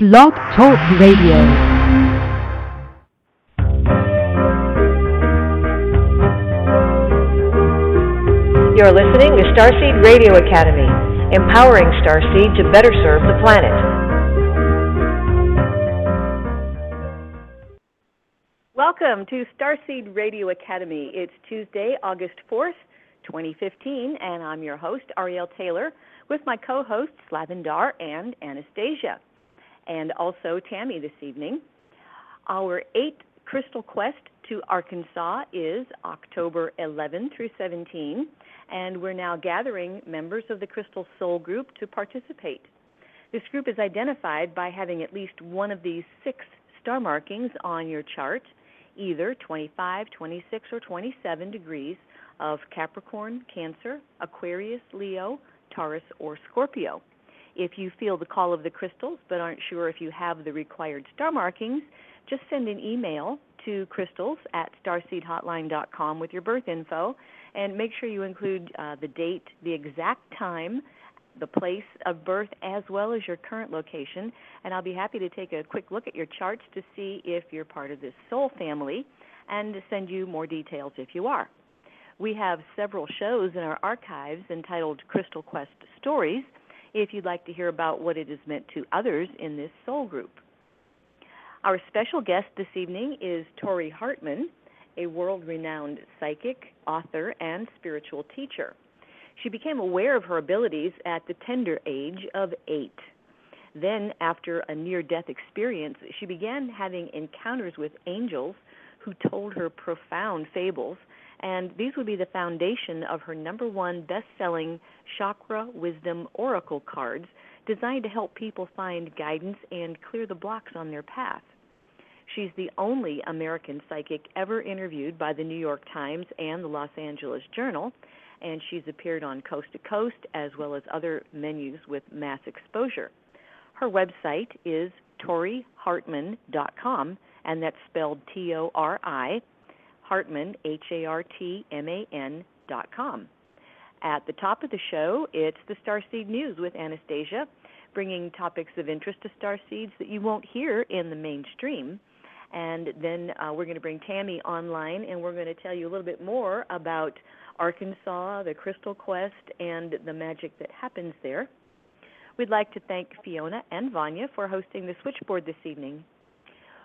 Blog Talk Radio. You're listening to Starseed Radio Academy, empowering Starseed to better serve the planet. Welcome to Starseed Radio Academy. It's Tuesday, August 4th, 2015, and I'm your host, Ariel Taylor, with my co hosts, Lavendar and Anastasia, and also Tammy this evening. Our eighth Crystal Quest to Arkansas is October 11 through 17, and we're now gathering members of the Crystal Soul Group to participate. This group is identified by having at least one of these six star markings on your chart, either 25, 26, or 27 degrees of Capricorn, Cancer, Aquarius, Leo, Taurus, or Scorpio. If you feel the call of the crystals but aren't sure if you have the required star markings, just send an email to crystals at starseedhotline.com with your birth info and make sure you include uh, the date, the exact time, the place of birth, as well as your current location. And I'll be happy to take a quick look at your charts to see if you're part of this soul family and send you more details if you are. We have several shows in our archives entitled Crystal Quest Stories if you'd like to hear about what it has meant to others in this soul group. Our special guest this evening is Tori Hartman, a world renowned psychic, author, and spiritual teacher. She became aware of her abilities at the tender age of eight. Then, after a near death experience, she began having encounters with angels who told her profound fables and these would be the foundation of her number one best selling Chakra Wisdom Oracle cards, designed to help people find guidance and clear the blocks on their path. She's the only American psychic ever interviewed by the New York Times and the Los Angeles Journal, and she's appeared on Coast to Coast as well as other menus with mass exposure. Her website is torihartman.com, and that's spelled T O R I Hartman, H A R T M A N dot com. At the top of the show, it's the Starseed News with Anastasia, bringing topics of interest to starseeds that you won't hear in the mainstream. And then uh, we're going to bring Tammy online, and we're going to tell you a little bit more about Arkansas, the Crystal Quest, and the magic that happens there. We'd like to thank Fiona and Vanya for hosting the switchboard this evening.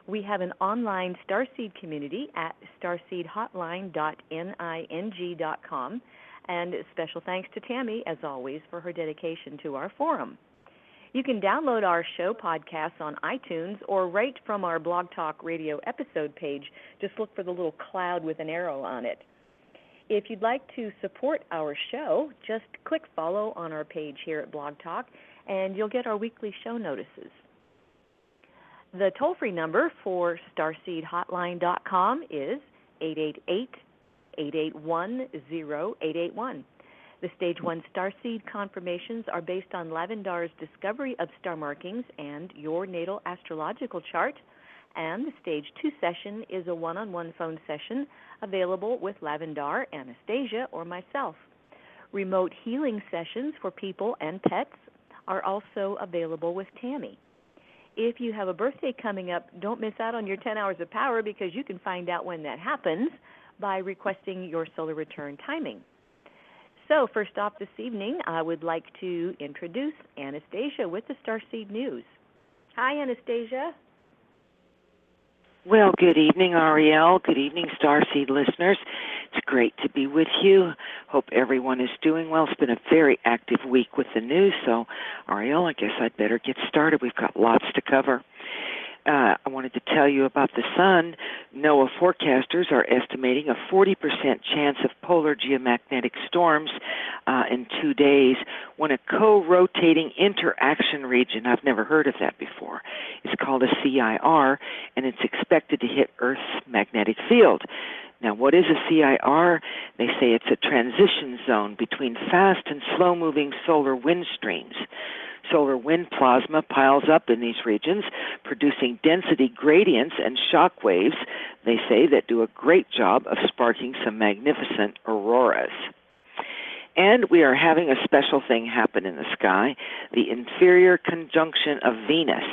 We have an online Starseed community at starseedhotline.ning.com. And special thanks to Tammy, as always, for her dedication to our forum. You can download our show podcasts on iTunes or right from our Blog Talk Radio episode page. Just look for the little cloud with an arrow on it. If you'd like to support our show, just click follow on our page here at Blog Talk, and you'll get our weekly show notices. The toll free number for starseedhotline.com is 888 881 0881. The Stage 1 Starseed confirmations are based on Lavendar's discovery of star markings and your natal astrological chart. And the Stage 2 session is a one on one phone session available with Lavendar, Anastasia, or myself. Remote healing sessions for people and pets are also available with Tammy if you have a birthday coming up, don't miss out on your 10 hours of power because you can find out when that happens by requesting your solar return timing. So, first off this evening, I would like to introduce Anastasia with the Starseed News. Hi, Anastasia. Well, good evening, Ariel. Good evening, Starseed listeners. It's great to be with you. Hope everyone is doing well. It's been a very active week with the news, so Ariel, I guess I'd better get started. We've got lots to cover. Uh, I wanted to tell you about the sun. NOAA forecasters are estimating a 40% chance of polar geomagnetic storms uh, in two days when a co rotating interaction region, I've never heard of that before, is called a CIR, and it's expected to hit Earth's magnetic field. Now, what is a CIR? They say it's a transition zone between fast and slow moving solar wind streams. Solar wind plasma piles up in these regions, producing density gradients and shock waves, they say, that do a great job of sparking some magnificent auroras. And we are having a special thing happen in the sky the inferior conjunction of Venus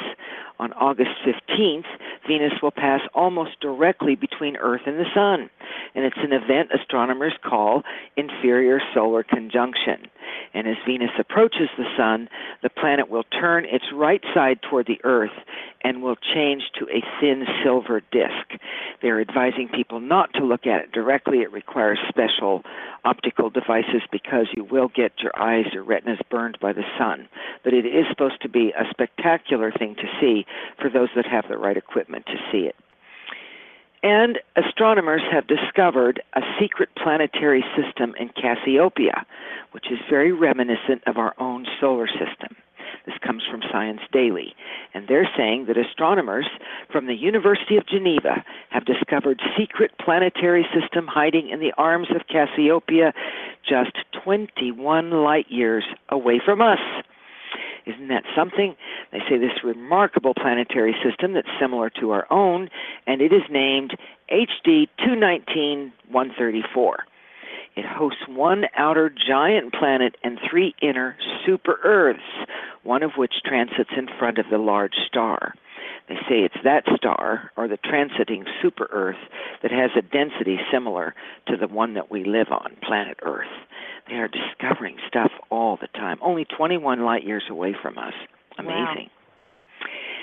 On August 15th, Venus will pass almost directly between Earth and the Sun, and it's an event astronomers call inferior solar conjunction. And as Venus approaches the Sun, the planet will turn its right side toward the Earth and will change to a thin silver disk. They're advising people not to look at it directly. It requires special optical devices because you will get your eyes or retinas burned by the sun. But it is supposed to be a spectacular thing to see for those that have the right equipment to see it. And astronomers have discovered a secret planetary system in Cassiopeia, which is very reminiscent of our own solar system. This comes from Science Daily. And they're saying that astronomers from the University of Geneva have discovered secret planetary system hiding in the arms of Cassiopeia just 21 light years away from us. Isn't that something? They say this remarkable planetary system that's similar to our own, and it is named HD 219 134. It hosts one outer giant planet and three inner super Earths, one of which transits in front of the large star. They say it's that star, or the transiting super Earth, that has a density similar to the one that we live on, planet Earth. They are discovering stuff all the time, only 21 light years away from us. Amazing. Wow.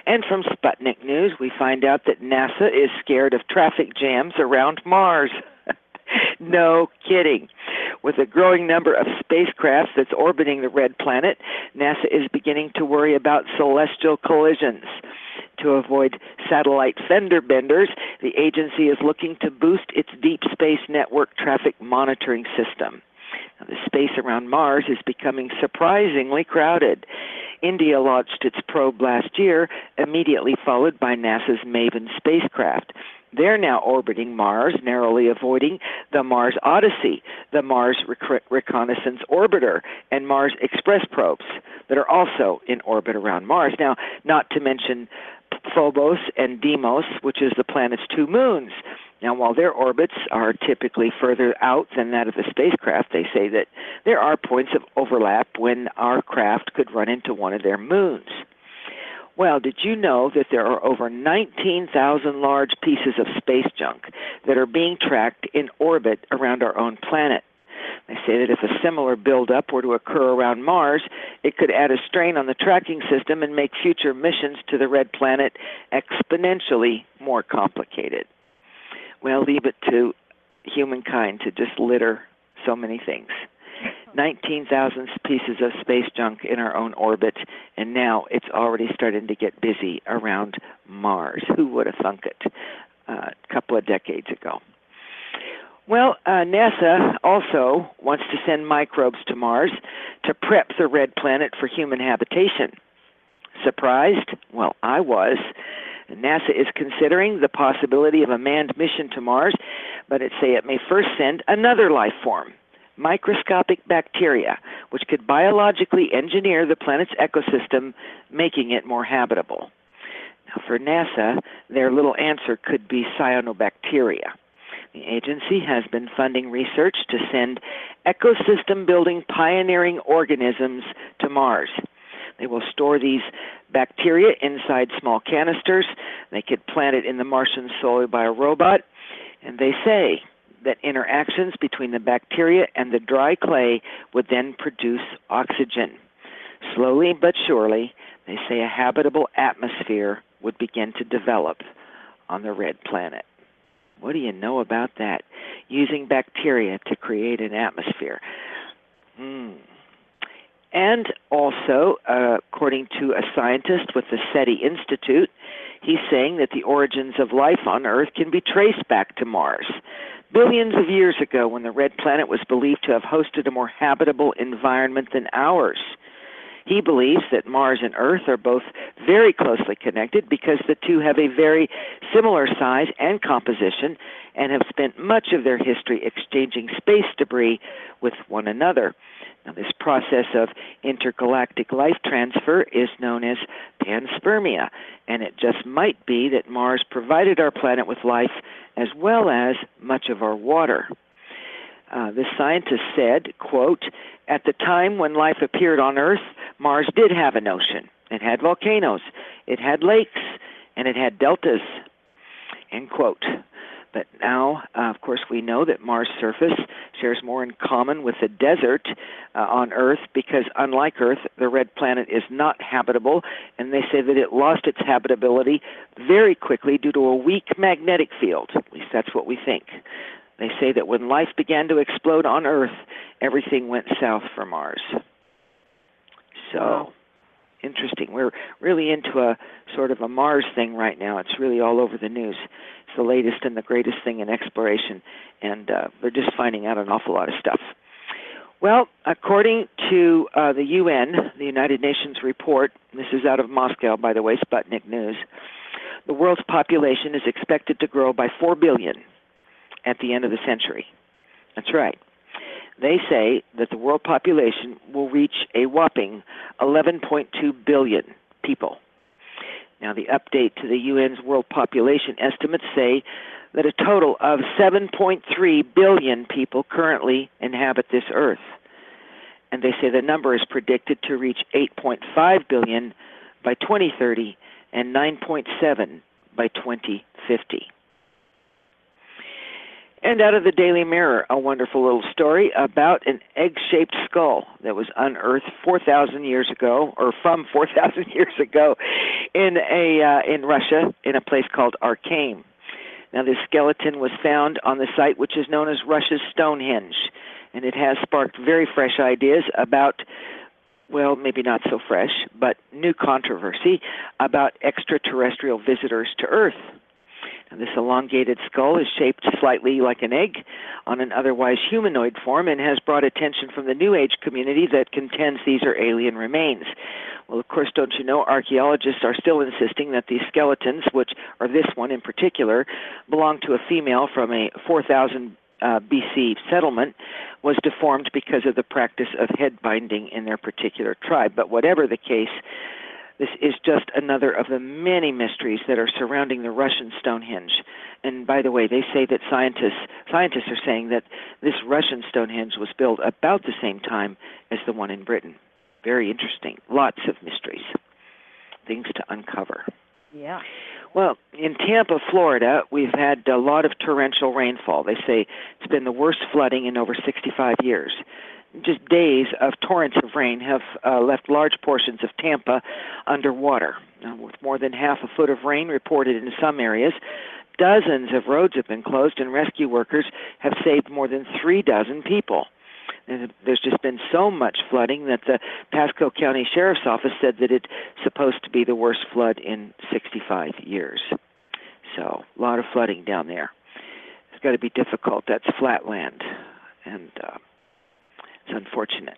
And from Sputnik News, we find out that NASA is scared of traffic jams around Mars. no kidding. With a growing number of spacecraft that's orbiting the red planet, NASA is beginning to worry about celestial collisions. To avoid satellite fender benders, the agency is looking to boost its deep space network traffic monitoring system. Now, the space around Mars is becoming surprisingly crowded. India launched its probe last year, immediately followed by NASA's MAVEN spacecraft. They're now orbiting Mars, narrowly avoiding the Mars Odyssey, the Mars Rec- Reconnaissance Orbiter, and Mars Express probes that are also in orbit around Mars. Now, not to mention Phobos and Deimos, which is the planet's two moons. Now, while their orbits are typically further out than that of the spacecraft, they say that there are points of overlap when our craft could run into one of their moons. Well, did you know that there are over 19,000 large pieces of space junk that are being tracked in orbit around our own planet? They say that if a similar buildup were to occur around Mars, it could add a strain on the tracking system and make future missions to the red planet exponentially more complicated. Well, leave it to humankind to just litter so many things. 19,000 pieces of space junk in our own orbit, and now it's already starting to get busy around Mars. Who would have thunk it uh, a couple of decades ago? Well, uh, NASA also wants to send microbes to Mars to prep the red planet for human habitation. Surprised? Well, I was. NASA is considering the possibility of a manned mission to Mars, but it say it may first send another life form, microscopic bacteria, which could biologically engineer the planet's ecosystem, making it more habitable. Now, for NASA, their little answer could be cyanobacteria. The agency has been funding research to send ecosystem building pioneering organisms to Mars. They will store these bacteria inside small canisters. They could plant it in the Martian soil by a robot. And they say that interactions between the bacteria and the dry clay would then produce oxygen. Slowly but surely, they say a habitable atmosphere would begin to develop on the red planet. What do you know about that? Using bacteria to create an atmosphere. Hmm. And also, uh, according to a scientist with the SETI Institute, he's saying that the origins of life on Earth can be traced back to Mars billions of years ago when the red planet was believed to have hosted a more habitable environment than ours. He believes that Mars and Earth are both very closely connected because the two have a very similar size and composition and have spent much of their history exchanging space debris with one another. Now, this process of intergalactic life transfer is known as panspermia, and it just might be that Mars provided our planet with life as well as much of our water. Uh, the scientist said, quote, at the time when life appeared on Earth, Mars did have an ocean. It had volcanoes. it had lakes, and it had deltas. End quote. But now, uh, of course, we know that Mars' surface shares more in common with the desert uh, on Earth because, unlike Earth, the red planet is not habitable, and they say that it lost its habitability very quickly due to a weak magnetic field. At least that's what we think. They say that when life began to explode on Earth, everything went south for Mars. So, interesting. We're really into a sort of a Mars thing right now. It's really all over the news. It's the latest and the greatest thing in exploration, and uh, they're just finding out an awful lot of stuff. Well, according to uh, the UN, the United Nations report, this is out of Moscow, by the way, Sputnik News, the world's population is expected to grow by 4 billion at the end of the century. That's right. They say that the world population will reach a whopping 11.2 billion people. Now, the update to the UN's world population estimates say that a total of 7.3 billion people currently inhabit this earth. And they say the number is predicted to reach 8.5 billion by 2030 and 9.7 by 2050. And out of the Daily Mirror, a wonderful little story about an egg shaped skull that was unearthed 4,000 years ago, or from 4,000 years ago, in, a, uh, in Russia, in a place called Arkaim. Now, this skeleton was found on the site which is known as Russia's Stonehenge, and it has sparked very fresh ideas about well, maybe not so fresh, but new controversy about extraterrestrial visitors to Earth. This elongated skull is shaped slightly like an egg on an otherwise humanoid form and has brought attention from the New Age community that contends these are alien remains. Well, of course, don't you know, archaeologists are still insisting that these skeletons, which are this one in particular, belong to a female from a 4000 uh, BC settlement was deformed because of the practice of head binding in their particular tribe. But whatever the case, this is just another of the many mysteries that are surrounding the Russian Stonehenge. And by the way, they say that scientists scientists are saying that this Russian Stonehenge was built about the same time as the one in Britain. Very interesting. Lots of mysteries. Things to uncover. Yeah. Well, in Tampa, Florida, we've had a lot of torrential rainfall. They say it's been the worst flooding in over 65 years just days of torrents of rain have uh, left large portions of Tampa underwater. Uh, with more than half a foot of rain reported in some areas, dozens of roads have been closed, and rescue workers have saved more than three dozen people. there's just been so much flooding that the Pasco County Sheriff's Office said that it's supposed to be the worst flood in 65 years. So, a lot of flooding down there. It's got to be difficult. That's flat land. And uh, it's unfortunate.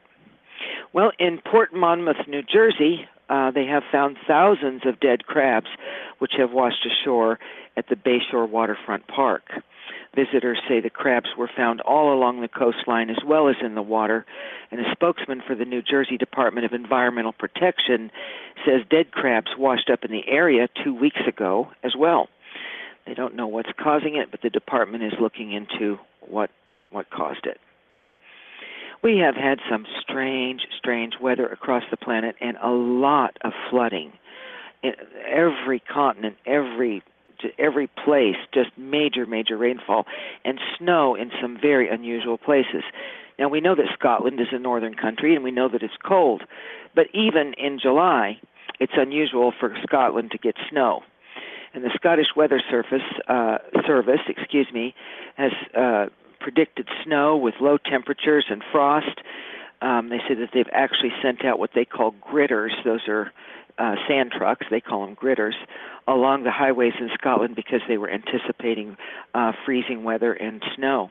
Well, in Port Monmouth, New Jersey, uh, they have found thousands of dead crabs which have washed ashore at the Bayshore Waterfront Park. Visitors say the crabs were found all along the coastline as well as in the water, and a spokesman for the New Jersey Department of Environmental Protection says dead crabs washed up in the area two weeks ago as well. They don't know what's causing it, but the department is looking into what what caused it. We have had some strange, strange weather across the planet and a lot of flooding. In every continent, every every place, just major, major rainfall and snow in some very unusual places. Now we know that Scotland is a northern country and we know that it's cold, but even in July, it's unusual for Scotland to get snow. And the Scottish Weather Surface uh, Service, excuse me, has uh, predicted snow with low temperatures and frost. Um, they say that they've actually sent out what they call gritters. Those are uh, sand trucks, they call them gritters, along the highways in Scotland because they were anticipating uh, freezing weather and snow.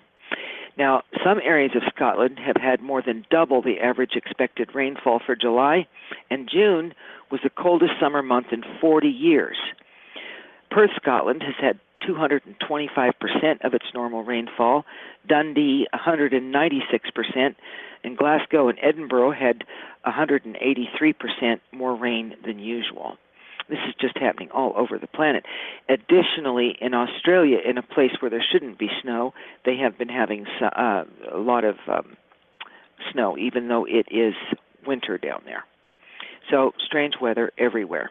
Now, some areas of Scotland have had more than double the average expected rainfall for July, and June was the coldest summer month in 40 years. Perth, Scotland has had 225% of its normal rainfall, Dundee 196%, and Glasgow and Edinburgh had 183% more rain than usual. This is just happening all over the planet. Additionally, in Australia, in a place where there shouldn't be snow, they have been having uh, a lot of um, snow, even though it is winter down there. So, strange weather everywhere.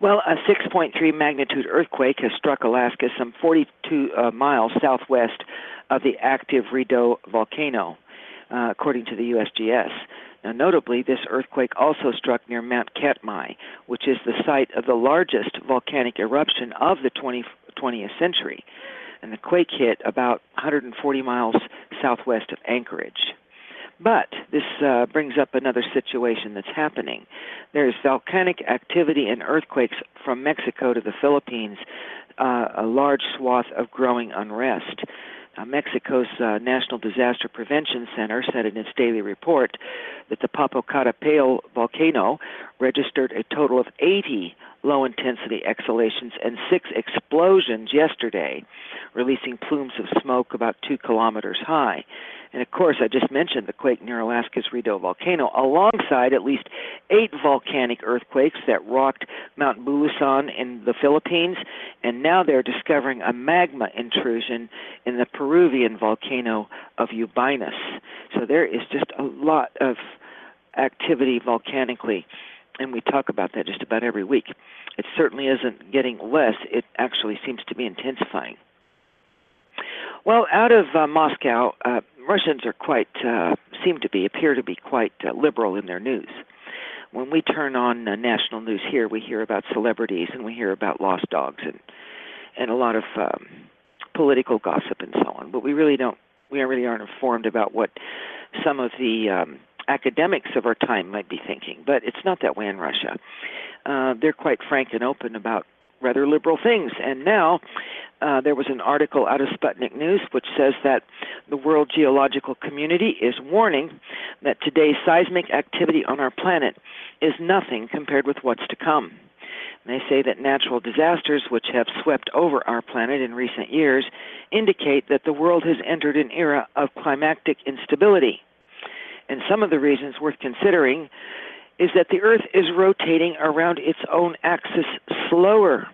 Well, a 6.3 magnitude earthquake has struck Alaska some 42 uh, miles southwest of the active Redoubt volcano, uh, according to the USGS. Now, notably, this earthquake also struck near Mount Katmai, which is the site of the largest volcanic eruption of the 20, 20th century. And the quake hit about 140 miles southwest of Anchorage. But this uh, brings up another situation that's happening. There's volcanic activity and earthquakes from Mexico to the Philippines, uh, a large swath of growing unrest. Uh, Mexico's uh, National Disaster Prevention Center said in its daily report that the Popocatépetl volcano registered a total of 80 low intensity exhalations and six explosions yesterday, releasing plumes of smoke about two kilometers high. And of course, I just mentioned the quake near Alaska's Redoubt volcano, alongside at least eight volcanic earthquakes that rocked Mount Bulusan in the Philippines, and now they're discovering a magma intrusion in the Peruvian volcano of Ubinas. So there is just a lot of activity volcanically, and we talk about that just about every week. It certainly isn't getting less, it actually seems to be intensifying. Well, out of uh, Moscow, uh, Russians are quite uh, seem to be appear to be quite uh, liberal in their news. When we turn on uh, national news here, we hear about celebrities and we hear about lost dogs and and a lot of um, political gossip and so on. But we really don't we really aren't informed about what some of the um, academics of our time might be thinking. But it's not that way in Russia. Uh, they're quite frank and open about rather liberal things. And now uh, there was an article out of Sputnik News which says that the World Geological Community is warning that today's seismic activity on our planet is nothing compared with what's to come. They say that natural disasters which have swept over our planet in recent years indicate that the world has entered an era of climatic instability. And some of the reasons worth considering is that the Earth is rotating around its own axis slower.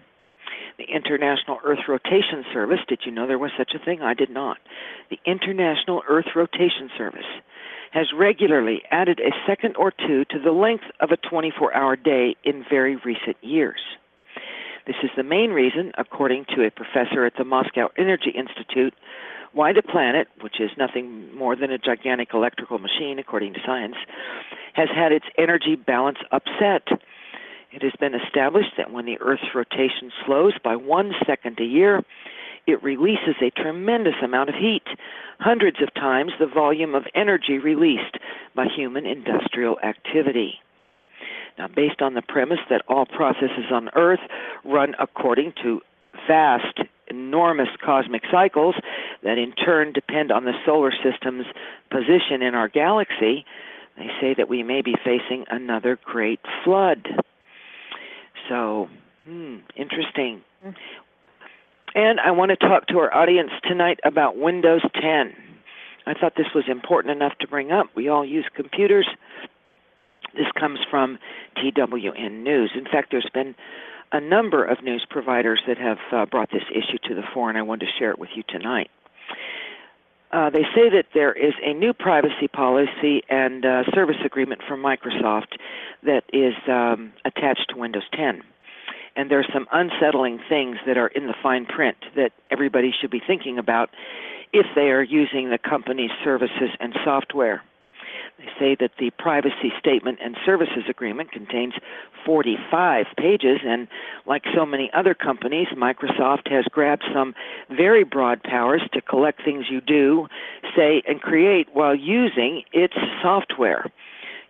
The International Earth Rotation Service, did you know there was such a thing? I did not. The International Earth Rotation Service has regularly added a second or two to the length of a 24 hour day in very recent years. This is the main reason, according to a professor at the Moscow Energy Institute, why the planet, which is nothing more than a gigantic electrical machine according to science, has had its energy balance upset. It has been established that when the Earth's rotation slows by one second a year, it releases a tremendous amount of heat, hundreds of times the volume of energy released by human industrial activity. Now, based on the premise that all processes on Earth run according to vast enormous cosmic cycles that in turn depend on the solar system's position in our galaxy, they say that we may be facing another great flood. So, hmm, interesting. And I want to talk to our audience tonight about Windows 10. I thought this was important enough to bring up. We all use computers. This comes from TWN News. In fact, there's been a number of news providers that have uh, brought this issue to the fore, and I wanted to share it with you tonight. Uh, they say that there is a new privacy policy and uh, service agreement from Microsoft that is um, attached to Windows 10. And there are some unsettling things that are in the fine print that everybody should be thinking about if they are using the company's services and software. They say that the privacy statement and services agreement contains 45 pages, and like so many other companies, Microsoft has grabbed some very broad powers to collect things you do, say, and create while using its software.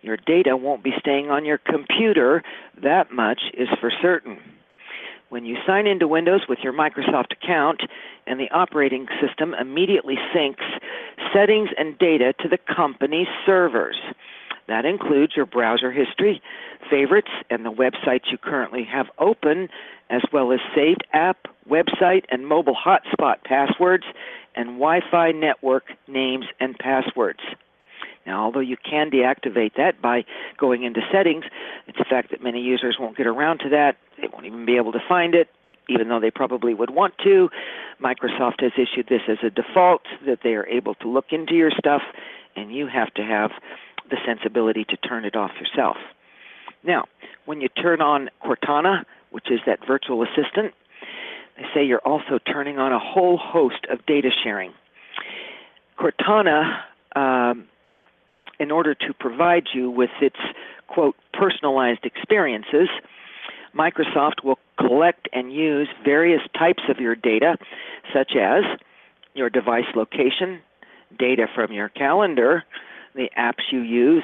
Your data won't be staying on your computer, that much is for certain. When you sign into Windows with your Microsoft account and the operating system immediately syncs settings and data to the company's servers. That includes your browser history, favorites, and the websites you currently have open, as well as saved app, website, and mobile hotspot passwords, and Wi Fi network names and passwords. Now, although you can deactivate that by going into settings, it's a fact that many users won't get around to that. They won't even be able to find it, even though they probably would want to. Microsoft has issued this as a default that they are able to look into your stuff, and you have to have the sensibility to turn it off yourself. Now, when you turn on Cortana, which is that virtual assistant. They say you're also turning on a whole host of data sharing. Cortana, um, in order to provide you with its quote personalized experiences, Microsoft will collect and use various types of your data, such as your device location, data from your calendar, the apps you use,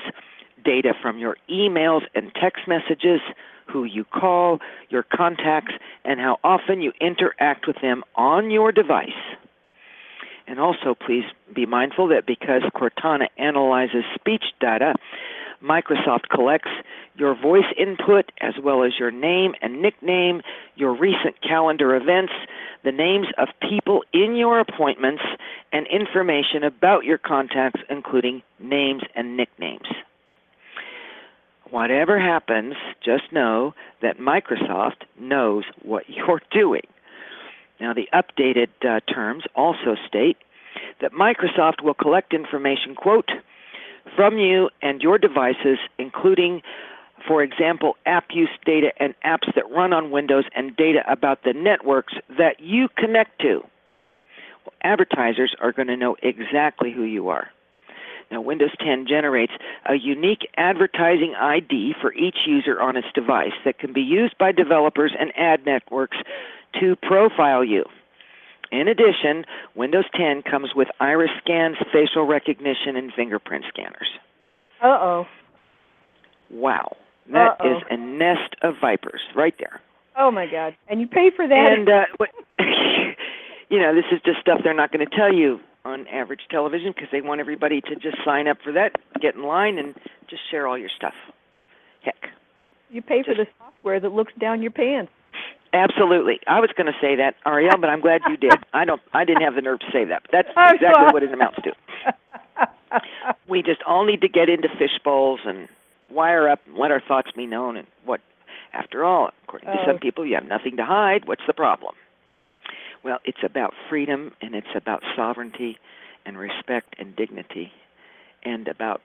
data from your emails and text messages, who you call, your contacts, and how often you interact with them on your device. And also, please be mindful that because Cortana analyzes speech data, Microsoft collects your voice input as well as your name and nickname, your recent calendar events, the names of people in your appointments, and information about your contacts, including names and nicknames. Whatever happens, just know that Microsoft knows what you're doing. Now, the updated uh, terms also state that Microsoft will collect information, quote, from you and your devices, including, for example, app use data and apps that run on Windows and data about the networks that you connect to. Well, advertisers are going to know exactly who you are. Now, Windows 10 generates a unique advertising ID for each user on its device that can be used by developers and ad networks to profile you. In addition, Windows 10 comes with iris scans, facial recognition, and fingerprint scanners. Uh oh. Wow. that Uh-oh. is a nest of vipers right there. Oh my God! And you pay for that? And uh, what, you know, this is just stuff they're not going to tell you on average television because they want everybody to just sign up for that, get in line, and just share all your stuff. Heck, you pay for the software that looks down your pants. Absolutely. I was going to say that, Ariel, but I'm glad you did. I don't. I didn't have the nerve to say that. But that's exactly what it amounts to. We just all need to get into fish bowls and wire up and let our thoughts be known. And what, after all, according to Oh. some people, you have nothing to hide. What's the problem? Well, it's about freedom and it's about sovereignty and respect and dignity and about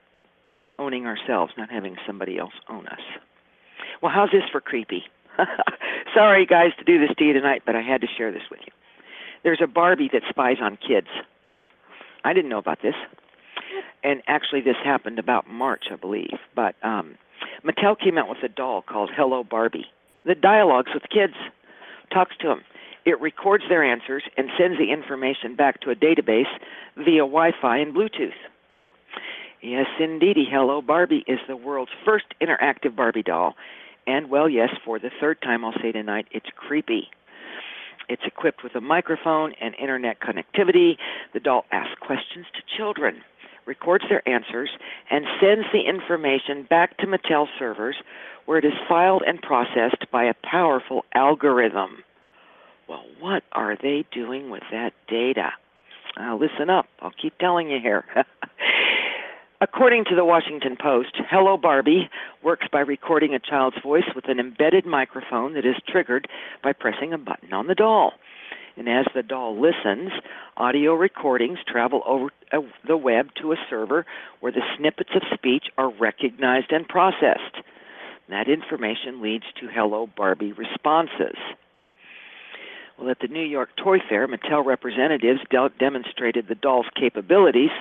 owning ourselves, not having somebody else own us. Well, how's this for creepy? Sorry, guys, to do this to you tonight, but I had to share this with you. There's a Barbie that spies on kids. I didn't know about this. And actually, this happened about March, I believe. But um, Mattel came out with a doll called Hello Barbie that dialogues with kids, talks to them. It records their answers and sends the information back to a database via Wi Fi and Bluetooth. Yes, indeedy, Hello Barbie is the world's first interactive Barbie doll. And, well, yes, for the third time I'll say tonight, it's creepy. It's equipped with a microphone and internet connectivity. The doll asks questions to children, records their answers, and sends the information back to Mattel servers where it is filed and processed by a powerful algorithm. Well, what are they doing with that data? Uh, listen up. I'll keep telling you here. According to the Washington Post, Hello Barbie works by recording a child's voice with an embedded microphone that is triggered by pressing a button on the doll. And as the doll listens, audio recordings travel over uh, the web to a server where the snippets of speech are recognized and processed. That information leads to Hello Barbie responses. Well, at the New York Toy Fair, Mattel representatives de- demonstrated the doll's capabilities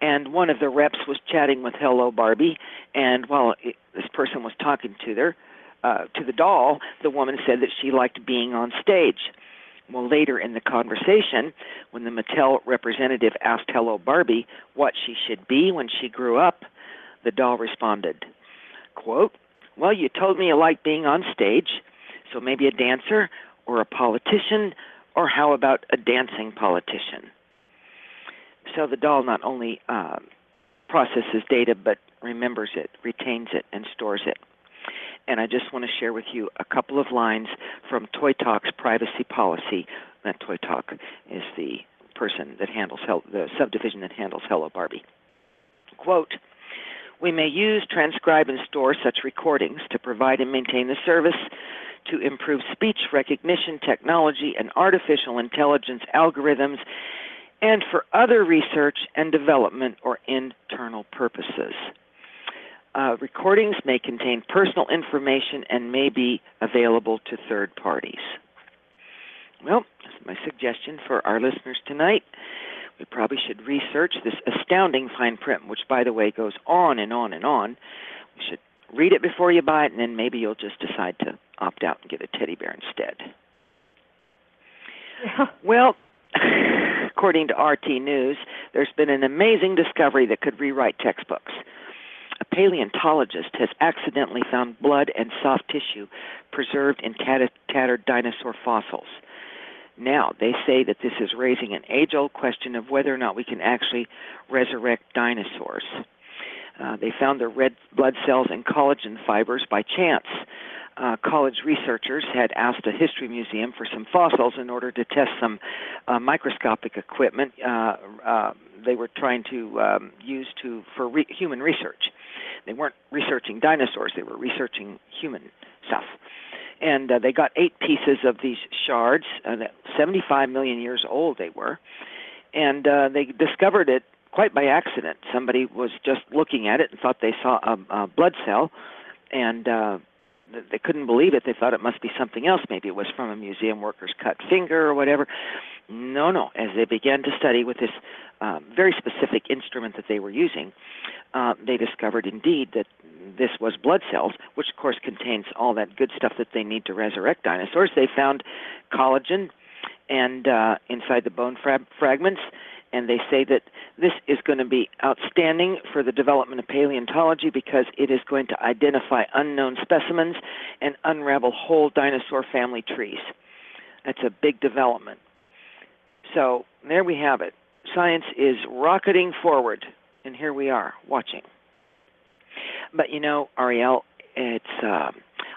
and one of the reps was chatting with Hello Barbie, and while it, this person was talking to her, uh, to the doll, the woman said that she liked being on stage. Well, later in the conversation, when the Mattel representative asked Hello Barbie what she should be when she grew up, the doll responded, quote, Well, you told me you liked being on stage, so maybe a dancer or a politician, or how about a dancing politician? So the doll not only uh, processes data but remembers it, retains it, and stores it. And I just want to share with you a couple of lines from Toy Talk's privacy policy. That Toy Talk is the person that handles the subdivision that handles Hello Barbie. Quote. We may use, transcribe, and store such recordings to provide and maintain the service, to improve speech recognition technology and artificial intelligence algorithms, and for other research and development or internal purposes. uh, recordings may contain personal information and may be available to third parties. Well, that's my suggestion for our listeners tonight. We probably should research this astounding fine print, which, by the way, goes on and on and on. We should read it before you buy it, and then maybe you'll just decide to opt out and get a teddy bear instead. Yeah. Well, according to RT News, there's been an amazing discovery that could rewrite textbooks. A paleontologist has accidentally found blood and soft tissue preserved in tattered dinosaur fossils. Now, they say that this is raising an age old question of whether or not we can actually resurrect dinosaurs. Uh, they found their red blood cells and collagen fibers by chance. Uh, college researchers had asked a history museum for some fossils in order to test some uh, microscopic equipment uh, uh, they were trying to um, use to for re- human research. They weren't researching dinosaurs; they were researching human stuff and uh, they got eight pieces of these shards. Uh, 75 million years old they were, and uh, they discovered it quite by accident. Somebody was just looking at it and thought they saw a, a blood cell, and uh, they couldn't believe it. They thought it must be something else. Maybe it was from a museum worker's cut finger or whatever. No, no. As they began to study with this um, very specific instrument that they were using, uh, they discovered indeed that this was blood cells, which of course contains all that good stuff that they need to resurrect dinosaurs. They found collagen and uh, inside the bone fra- fragments, and they say that this is going to be outstanding for the development of paleontology because it is going to identify unknown specimens and unravel whole dinosaur family trees. That's a big development. So there we have it. Science is rocketing forward, and here we are watching. But you know, Ariel, it's uh,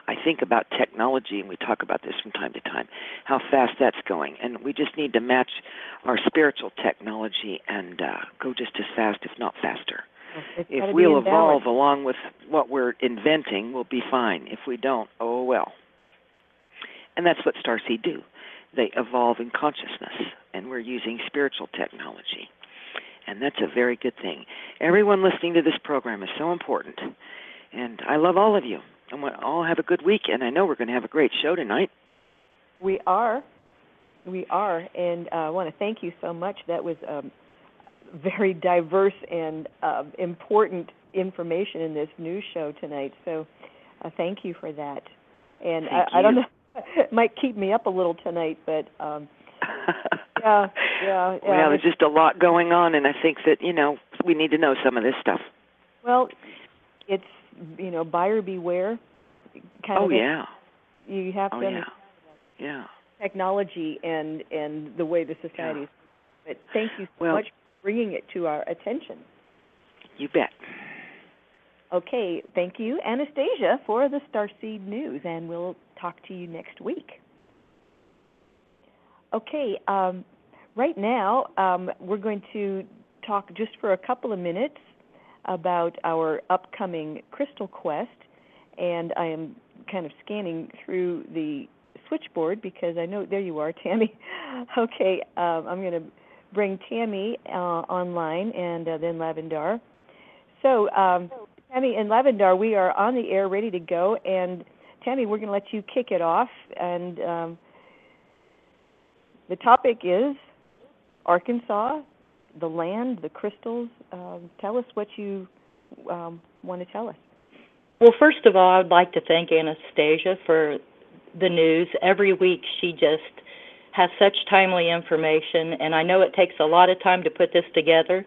I think about technology, and we talk about this from time to time, how fast that's going, and we just need to match our spiritual technology and uh, go just as fast, if not faster. It's if we'll evolve along with what we're inventing, we'll be fine. If we don't, oh well. And that's what Starseed do. They evolve in consciousness, and we're using spiritual technology and that's a very good thing. Everyone listening to this program is so important, and I love all of you. And we all have a good week, and I know we're going to have a great show tonight. We are, we are, and uh, I want to thank you so much. That was um, very diverse and uh, important information in this news show tonight. So, uh, thank you for that. And I, I, don't know, it might keep me up a little tonight, but. Um, yeah, yeah, yeah. Well, there's just a lot going on, and I think that you know we need to know some of this stuff. Well, it's you know buyer beware. Kind oh of yeah. You have to. oh, yeah. Yeah. technology and and the way the society. Yeah. But thank you so well, much for bringing it to our attention. You bet. Okay, thank you, Anastasia, for the Starseed News, and we'll talk to you next week. Okay, um, right now um, we're going to talk just for a couple of minutes about our upcoming Crystal Quest, and I am kind of scanning through the switchboard because I know there you are, Tammy. okay, um, I'm going to bring Tammy uh, online and uh, then Lavendar. So, um, Tammy and Lavendar, we are on the air, ready to go, and Tammy, we're going to let you kick it off and um, the topic is Arkansas, the land, the crystals. Um, tell us what you um, want to tell us. Well, first of all, I'd like to thank Anastasia for the news. Every week she just has such timely information, and I know it takes a lot of time to put this together.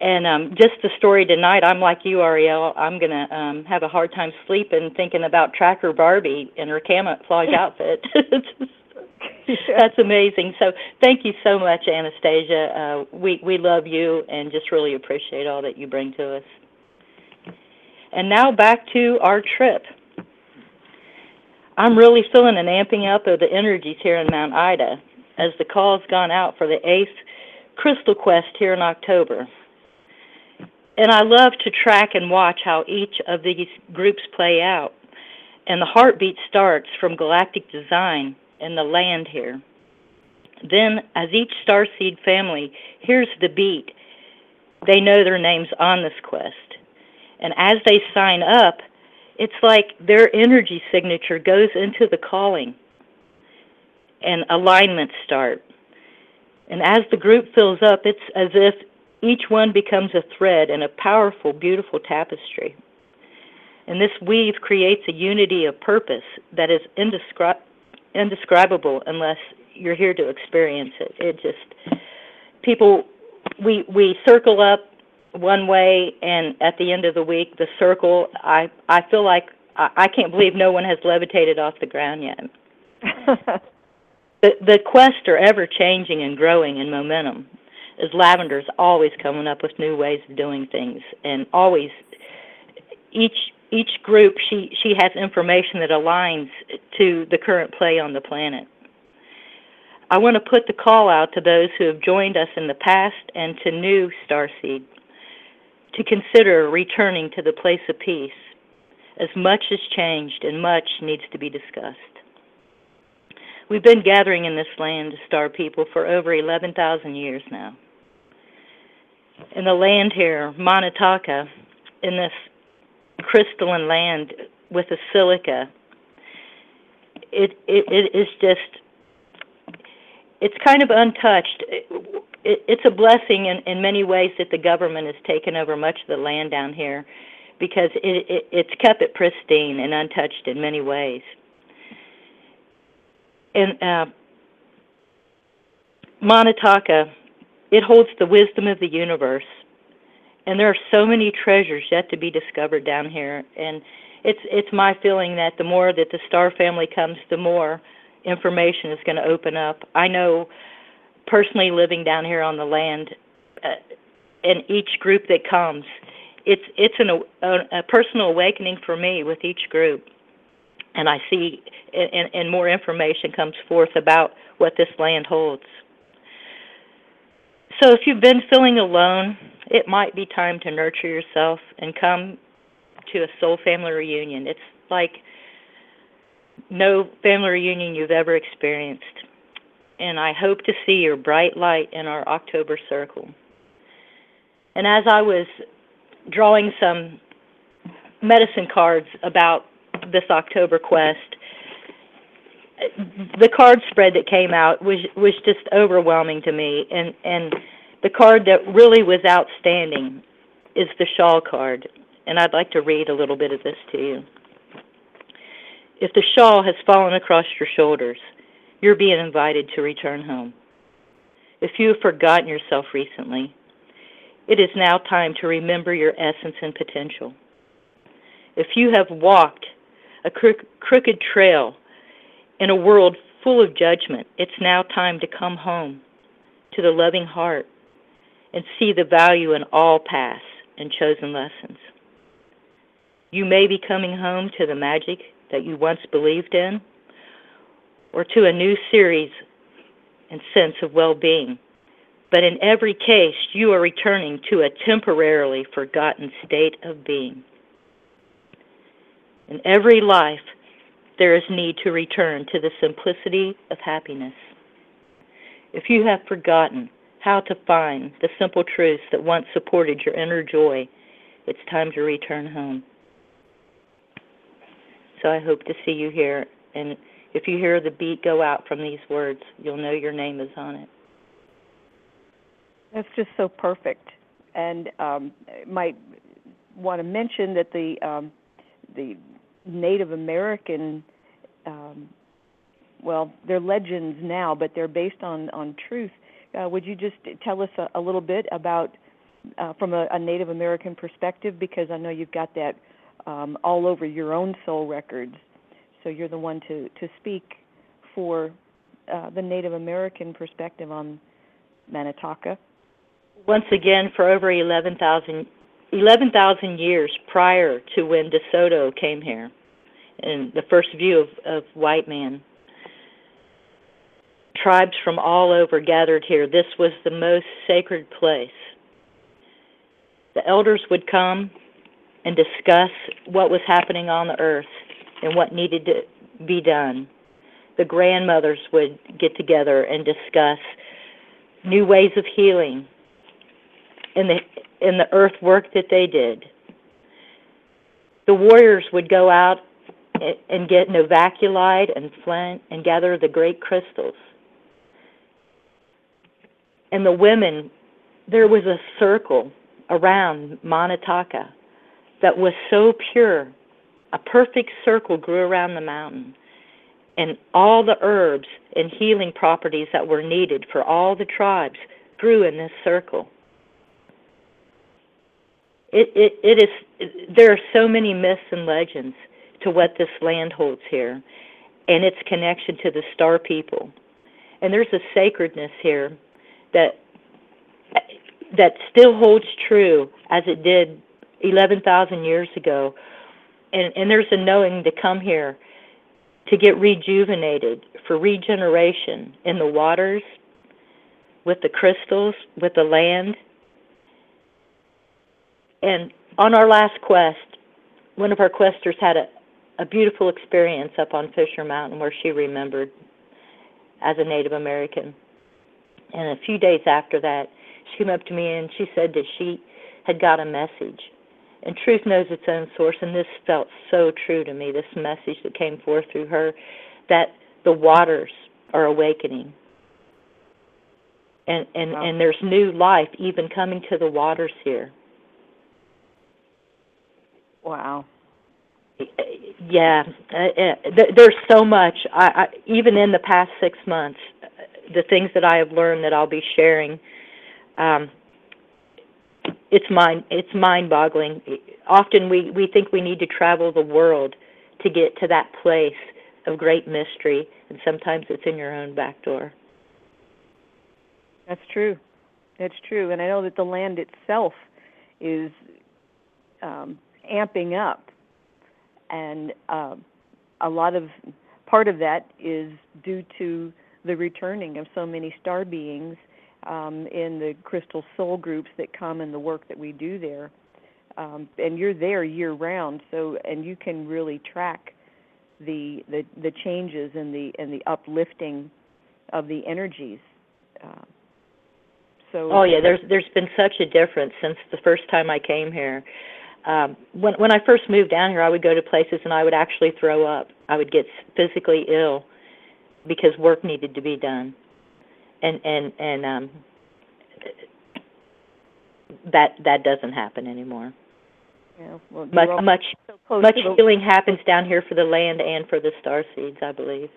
And um, just the story tonight, I'm like you, Ariel. I'm going to um, have a hard time sleeping thinking about Tracker Barbie in her camouflage outfit. That's amazing. So thank you so much, Anastasia. Uh, we we love you and just really appreciate all that you bring to us. And now back to our trip. I'm really feeling an amping up of the energies here in Mount Ida as the call's gone out for the eighth Crystal Quest here in October. And I love to track and watch how each of these groups play out. And the heartbeat starts from galactic design and the land here. Then, as each starseed family hears the beat, they know their names on this quest. And as they sign up, it's like their energy signature goes into the calling and alignments start. And as the group fills up, it's as if each one becomes a thread in a powerful, beautiful tapestry. And this weave creates a unity of purpose that is indescri- indescribable unless you're here to experience it. It just people we we circle up one way and at the end of the week the circle I I feel like I, I can't believe no one has levitated off the ground yet. the the quests are ever changing and growing in momentum. As Lavender's always coming up with new ways of doing things and always each each group she she has information that aligns to the current play on the planet. I want to put the call out to those who have joined us in the past and to new starseed to consider returning to the place of peace as much has changed and much needs to be discussed. We've been gathering in this land, star people, for over 11,000 years now. In the land here, Manataka, in this crystalline land with a silica, it, it, it is just, it's kind of untouched. It, it, it's a blessing in, in many ways that the government has taken over much of the land down here because it, it, it's kept it pristine and untouched in many ways. And uh, it holds the wisdom of the universe, and there are so many treasures yet to be discovered down here. And it's it's my feeling that the more that the star family comes, the more information is going to open up. I know personally living down here on the land, uh, and each group that comes, it's it's an, a, a personal awakening for me with each group and I see and, and more information comes forth about what this land holds. So if you've been feeling alone, it might be time to nurture yourself and come to a soul family reunion. It's like no family reunion you've ever experienced. And I hope to see your bright light in our October circle. And as I was drawing some medicine cards about this October quest, the card spread that came out was was just overwhelming to me, and and the card that really was outstanding is the shawl card, and I'd like to read a little bit of this to you. If the shawl has fallen across your shoulders, you're being invited to return home. If you have forgotten yourself recently, it is now time to remember your essence and potential. If you have walked a crook- crooked trail in a world full of judgment. It's now time to come home to the loving heart and see the value in all past and chosen lessons. You may be coming home to the magic that you once believed in or to a new series and sense of well being. But in every case, you are returning to a temporarily forgotten state of being. In every life, there is need to return to the simplicity of happiness. If you have forgotten how to find the simple truths that once supported your inner joy, it's time to return home. So I hope to see you here. And if you hear the beat go out from these words, you'll know your name is on it. That's just so perfect. And um, might want to mention that the um, the Native American um, well, they're legends now, but they're based on on truth. Uh, would you just tell us a, a little bit about uh, from a, a, Native American perspective? Because I know you've got that um, all over your own soul records. So you're the one to to speak for uh, the Native American perspective on Manataka. Once again, for over 11,000 11, years prior to when DeSoto came here, and the first view of, of white man. Tribes from all over gathered here. This was the most sacred place. The elders would come and discuss what was happening on the earth and what needed to be done. The grandmothers would get together and discuss new ways of healing and the in the earth work that they did the warriors would go out and get novaculite and flint and gather the great crystals. And the women, there was a circle around Manataka that was so pure. A perfect circle grew around the mountain. And all the herbs and healing properties that were needed for all the tribes grew in this circle. It, it, it is, it, there are so many myths and legends to what this land holds here and its connection to the star people. And there's a sacredness here that that still holds true as it did 11,000 years ago. And and there's a knowing to come here to get rejuvenated for regeneration in the waters, with the crystals, with the land. And on our last quest, one of our questers had a, a beautiful experience up on Fisher Mountain where she remembered as a Native American. And a few days after that, she came up to me and she said that she had got a message. And truth knows its own source, and this felt so true to me, this message that came forth through her, that the waters are awakening. And and, wow. and there's new life even coming to the waters here. Wow yeah, uh, uh there's so much. I, I even in the past six months, the things that I have learned that I'll be sharing. Um, it's mind it's mind-boggling. Often we we think we need to travel the world to get to that place of great mystery, and sometimes it's in your own back door. That's true. That's true, and I know that the land itself is um, amping up and uh, a lot of part of that is due to the returning of so many star beings um, in the crystal soul groups that come and the work that we do there. Um, and you're there year round, so and you can really track the the, the changes and the and the uplifting of the energies. Uh, so oh yeah, there's there's been such a difference since the first time I came here um, when when I first moved down here, I would go to places and I would actually throw up. I would get physically ill because work needed to be done, and and and um, that that doesn't happen anymore. Yeah, well, much much so much healing happens down here for the land and for the star seeds, I believe.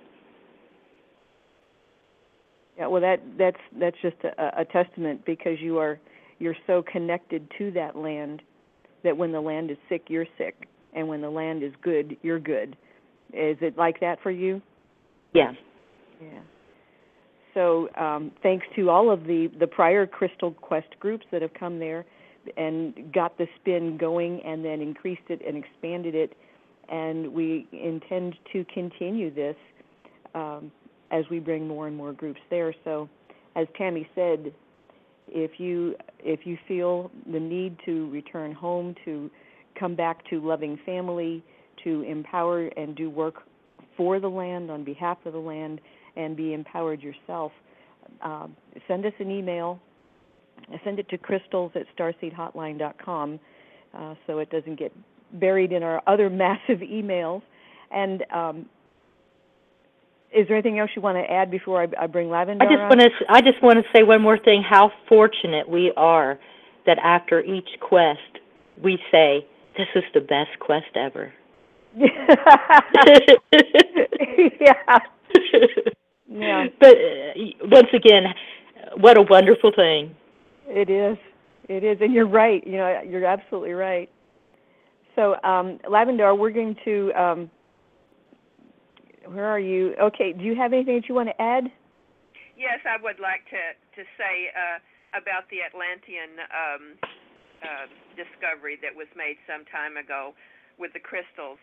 Yeah, well, that that's that's just a, a testament because you are you're so connected to that land that when the land is sick, you're sick, and when the land is good, you're good. Is it like that for you? Yeah. Yeah. So um, thanks to all of the the prior Crystal Quest groups that have come there and got the spin going, and then increased it and expanded it, and we intend to continue this um, as we bring more and more groups there. So, as Tammy said, if you if you feel the need to return home to come back to loving family to empower and do work for the land on behalf of the land and be empowered yourself uh, send us an email. Send it to crystals at starseedhotline.com uh, so it doesn't get buried in our other massive emails. And um, is there anything else you want to add before I, I bring Lavendar? I just want to I just want to say one more thing. How fortunate we are that after each quest we say this is the best quest ever. yeah. yeah. But uh, once again, what a wonderful thing. It is. It is, and you're right. You know, you're absolutely right. So, um, Lavendar, we're going to um, where are you? Okay, do you have anything that you want to add? Yes, I would like to to say uh, about the Atlantean um, uh, discovery that was made some time ago with the crystals.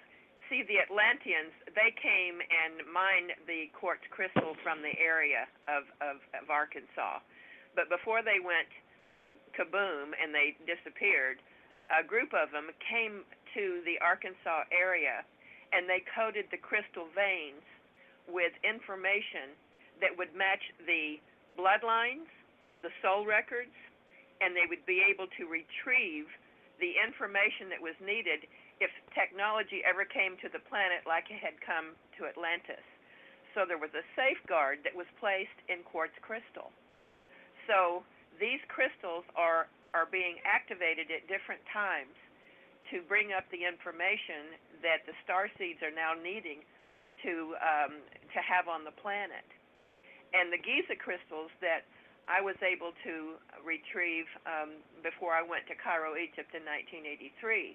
See, the Atlanteans they came and mined the quartz crystal from the area of, of, of Arkansas, but before they went kaboom and they disappeared, a group of them came to the Arkansas area and they coded the crystal veins with information that would match the bloodlines, the soul records, and they would be able to retrieve the information that was needed if technology ever came to the planet like it had come to Atlantis. So there was a safeguard that was placed in quartz crystal. So these crystals are are being activated at different times to bring up the information that the star seeds are now needing to um, to have on the planet. And the Giza crystals that I was able to retrieve um, before I went to Cairo, Egypt in 1983.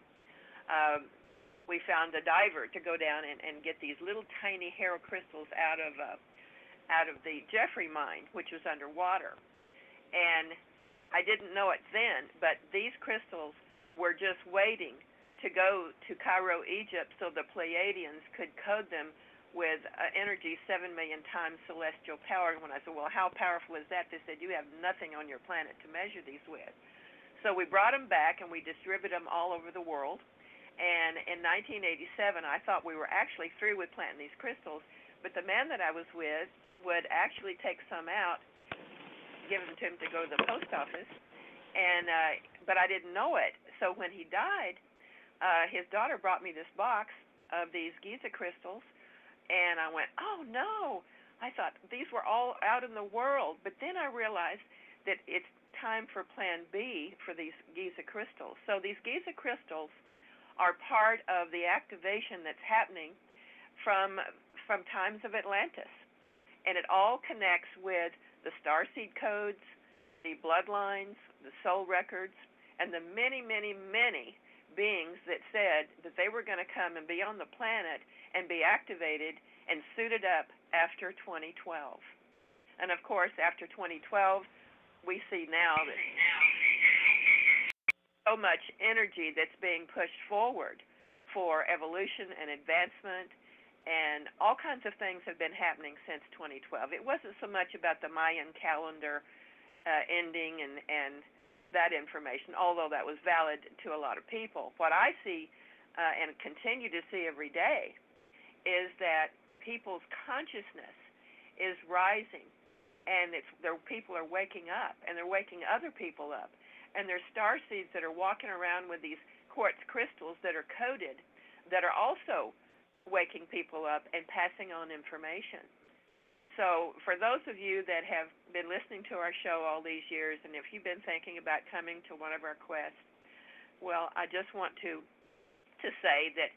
Um, we found a diver to go down and, and get these little tiny Haro crystals out of uh, out of the Jeffrey mine, which was underwater. And I didn't know it then, but these crystals were just waiting to go to Cairo, Egypt, so the Pleiadians could code them with uh, energy seven million times celestial power. And when I said, "Well, how powerful is that?" They said, "You have nothing on your planet to measure these with." So we brought them back and we distributed them all over the world. And in 1987, I thought we were actually through with planting these crystals, but the man that I was with would actually take some out, give them to him to go to the post office, and uh, but I didn't know it. So when he died, uh, his daughter brought me this box of these Giza crystals and I went, oh no. I thought these were all out in the world. But then I realized that it's time for plan B for these Giza crystals. So these Giza crystals are part of the activation that's happening from from times of Atlantis. And it all connects with the starseed codes, the bloodlines, the soul records, and the many, many, many beings that said that they were going to come and be on the planet and be activated and suited up after 2012. And of course, after 2012, we see now that so much energy that's being pushed forward for evolution and advancement and all kinds of things have been happening since 2012. It wasn't so much about the Mayan calendar uh, ending and and that information, although that was valid to a lot of people. What I see uh, and continue to see every day is that people's consciousness is rising and it's their people are waking up and they're waking other people up and there's star seeds that are walking around with these quartz crystals that are coded that are also waking people up and passing on information. So, for those of you that have been listening to our show all these years, and if you've been thinking about coming to one of our quests, well, I just want to to say that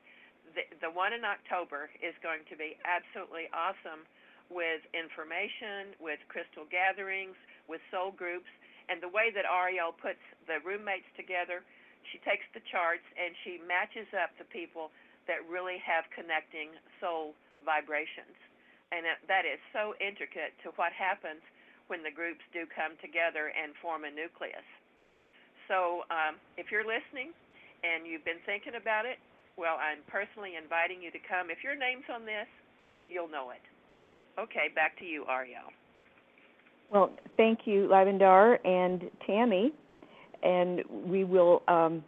the, the one in October is going to be absolutely awesome with information, with crystal gatherings, with soul groups, and the way that Ariel puts the roommates together, she takes the charts and she matches up the people that really have connecting soul vibrations. And that is so intricate to what happens when the groups do come together and form a nucleus. So um, if you're listening and you've been thinking about it, well, I'm personally inviting you to come. If your name's on this, you'll know it. Okay, back to you, Ariel. Well, thank you, Lavendar and Tammy. And we will um,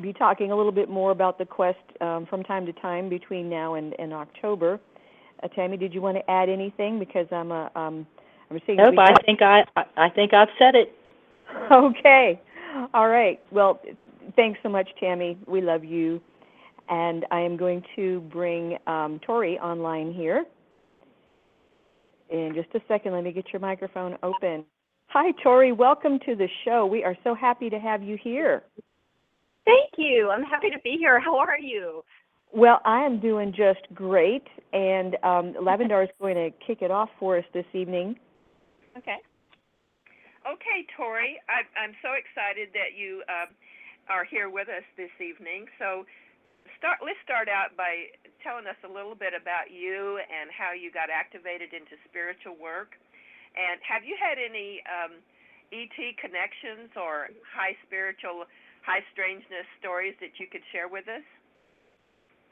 be talking a little bit more about the quest um, from time to time between now and, and October. Uh, Tammy, did you want to add anything? Because I'm a um, I'm seeing. Nope, I think I I think I've said it. Okay, all right. Well, thanks so much, Tammy. We love you. And I am going to bring um, Tori online here. In just a second, let me get your microphone open. Hi, Tori. Welcome to the show. We are so happy to have you here. Thank you. I'm happy to be here. How are you? Well, I am doing just great, and um, Lavendar is going to kick it off for us this evening. Okay. Okay, Tori. I, I'm so excited that you uh, are here with us this evening. So, start let's start out by telling us a little bit about you and how you got activated into spiritual work. And have you had any um, ET connections or high spiritual, high strangeness stories that you could share with us?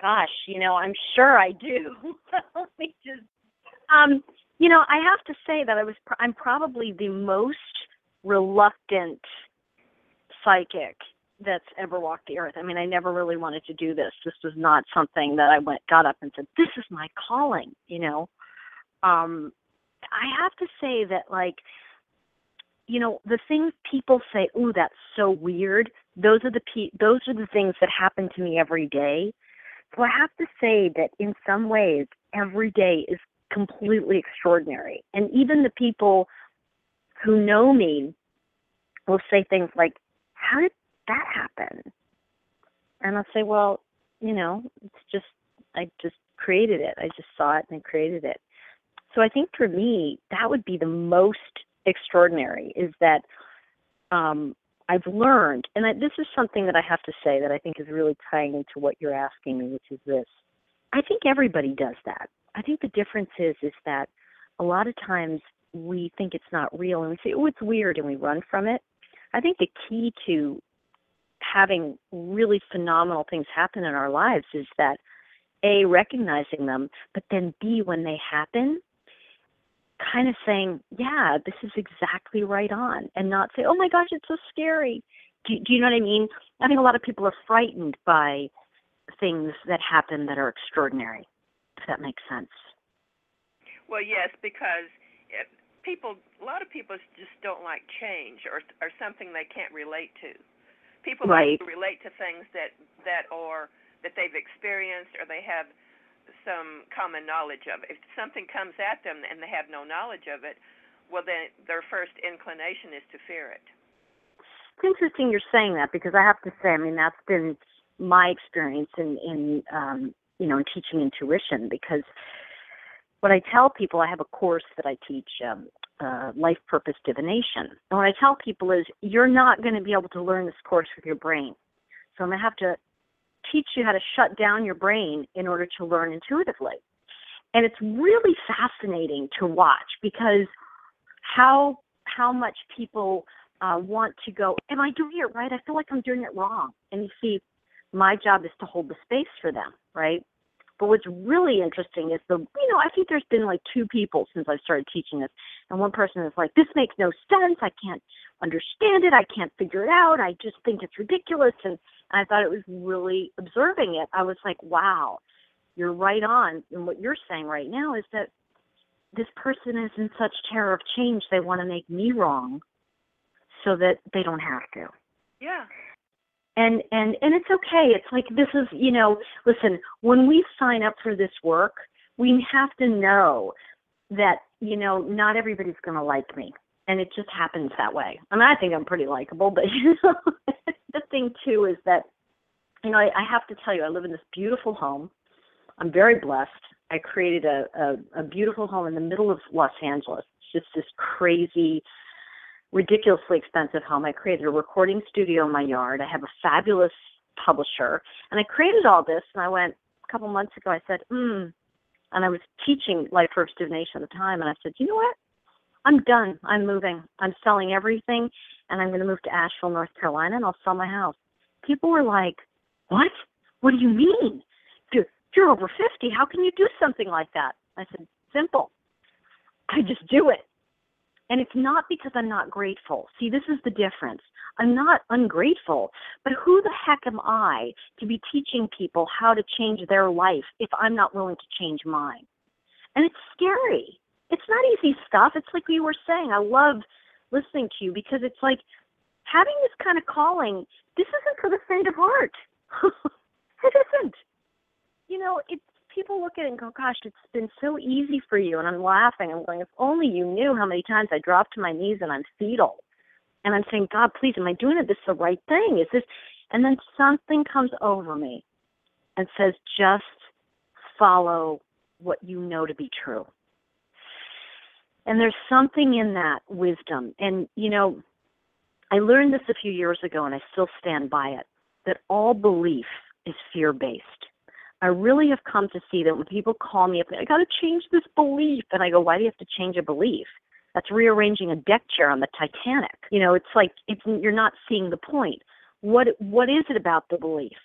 Gosh, you know, I'm sure I do. Let me just, um, you know, I have to say that I was, pr- I'm probably the most reluctant psychic that's ever walked the earth. I mean, I never really wanted to do this. This was not something that I went got up and said, "This is my calling," you know. Um I have to say that like you know, the things people say, "Ooh, that's so weird." Those are the pe- those are the things that happen to me every day. So I have to say that in some ways, every day is completely extraordinary. And even the people who know me will say things like, How did that happen? And I'll say, Well, you know, it's just, I just created it. I just saw it and I created it. So I think for me, that would be the most extraordinary is that um, I've learned, and I, this is something that I have to say that I think is really tying into what you're asking me, which is this. I think everybody does that. I think the difference is is that a lot of times we think it's not real and we say, "Oh, it's weird," and we run from it. I think the key to having really phenomenal things happen in our lives is that a recognizing them, but then b when they happen, kind of saying, "Yeah, this is exactly right on," and not say, "Oh my gosh, it's so scary." Do, do you know what I mean? I think a lot of people are frightened by things that happen that are extraordinary. If that makes sense. Well, yes, because eh, people, a lot of people just don't like change or or something they can't relate to. People right. like to relate to things that that are that they've experienced or they have some common knowledge of. If something comes at them and they have no knowledge of it, well, then their first inclination is to fear it. It's interesting you're saying that because I have to say, I mean, that's been my experience in in um, you know in teaching intuition because what I tell people, I have a course that I teach, um, uh, life purpose divination. And what I tell people is, you're not going to be able to learn this course with your brain. So I'm going to have to teach you how to shut down your brain in order to learn intuitively. And it's really fascinating to watch because how how much people uh, want to go, am I doing it right? I feel like I'm doing it wrong. And you see, my job is to hold the space for them, right? But what's really interesting is the, you know, I think there's been like two people since I started teaching this. And one person is like, this makes no sense. I can't understand it. I can't figure it out. I just think it's ridiculous. And, and I thought it was really observing it. I was like, wow, you're right on. And what you're saying right now is that this person is in such terror of change, they want to make me wrong so that they don't have to. Yeah and and and it's okay it's like this is you know listen when we sign up for this work we have to know that you know not everybody's going to like me and it just happens that way i mean i think i'm pretty likable but you know the thing too is that you know I, I have to tell you i live in this beautiful home i'm very blessed i created a, a a beautiful home in the middle of los angeles it's just this crazy ridiculously expensive home. I created a recording studio in my yard. I have a fabulous publisher. And I created all this and I went a couple months ago, I said, hmm. And I was teaching Life Purpose Divination at the time and I said, you know what? I'm done. I'm moving. I'm selling everything and I'm going to move to Asheville, North Carolina and I'll sell my house. People were like, what? What do you mean? You're, you're over 50. How can you do something like that? I said, simple. I just do it. And it's not because I'm not grateful. See, this is the difference. I'm not ungrateful, but who the heck am I to be teaching people how to change their life if I'm not willing to change mine? And it's scary. It's not easy stuff. It's like we were saying. I love listening to you because it's like having this kind of calling, this isn't for the faint of heart. it isn't. You know, it's people look at it and go, gosh, it's been so easy for you. And I'm laughing. I'm going, if only you knew how many times I drop to my knees and I'm fetal. And I'm saying, God, please, am I doing it? This the right thing? Is this? And then something comes over me and says, just follow what you know to be true. And there's something in that wisdom. And, you know, I learned this a few years ago and I still stand by it that all belief is fear based. I really have come to see that when people call me up, I got to change this belief, and I go, why do you have to change a belief? That's rearranging a deck chair on the Titanic. You know, it's like it's you're not seeing the point. What what is it about the belief?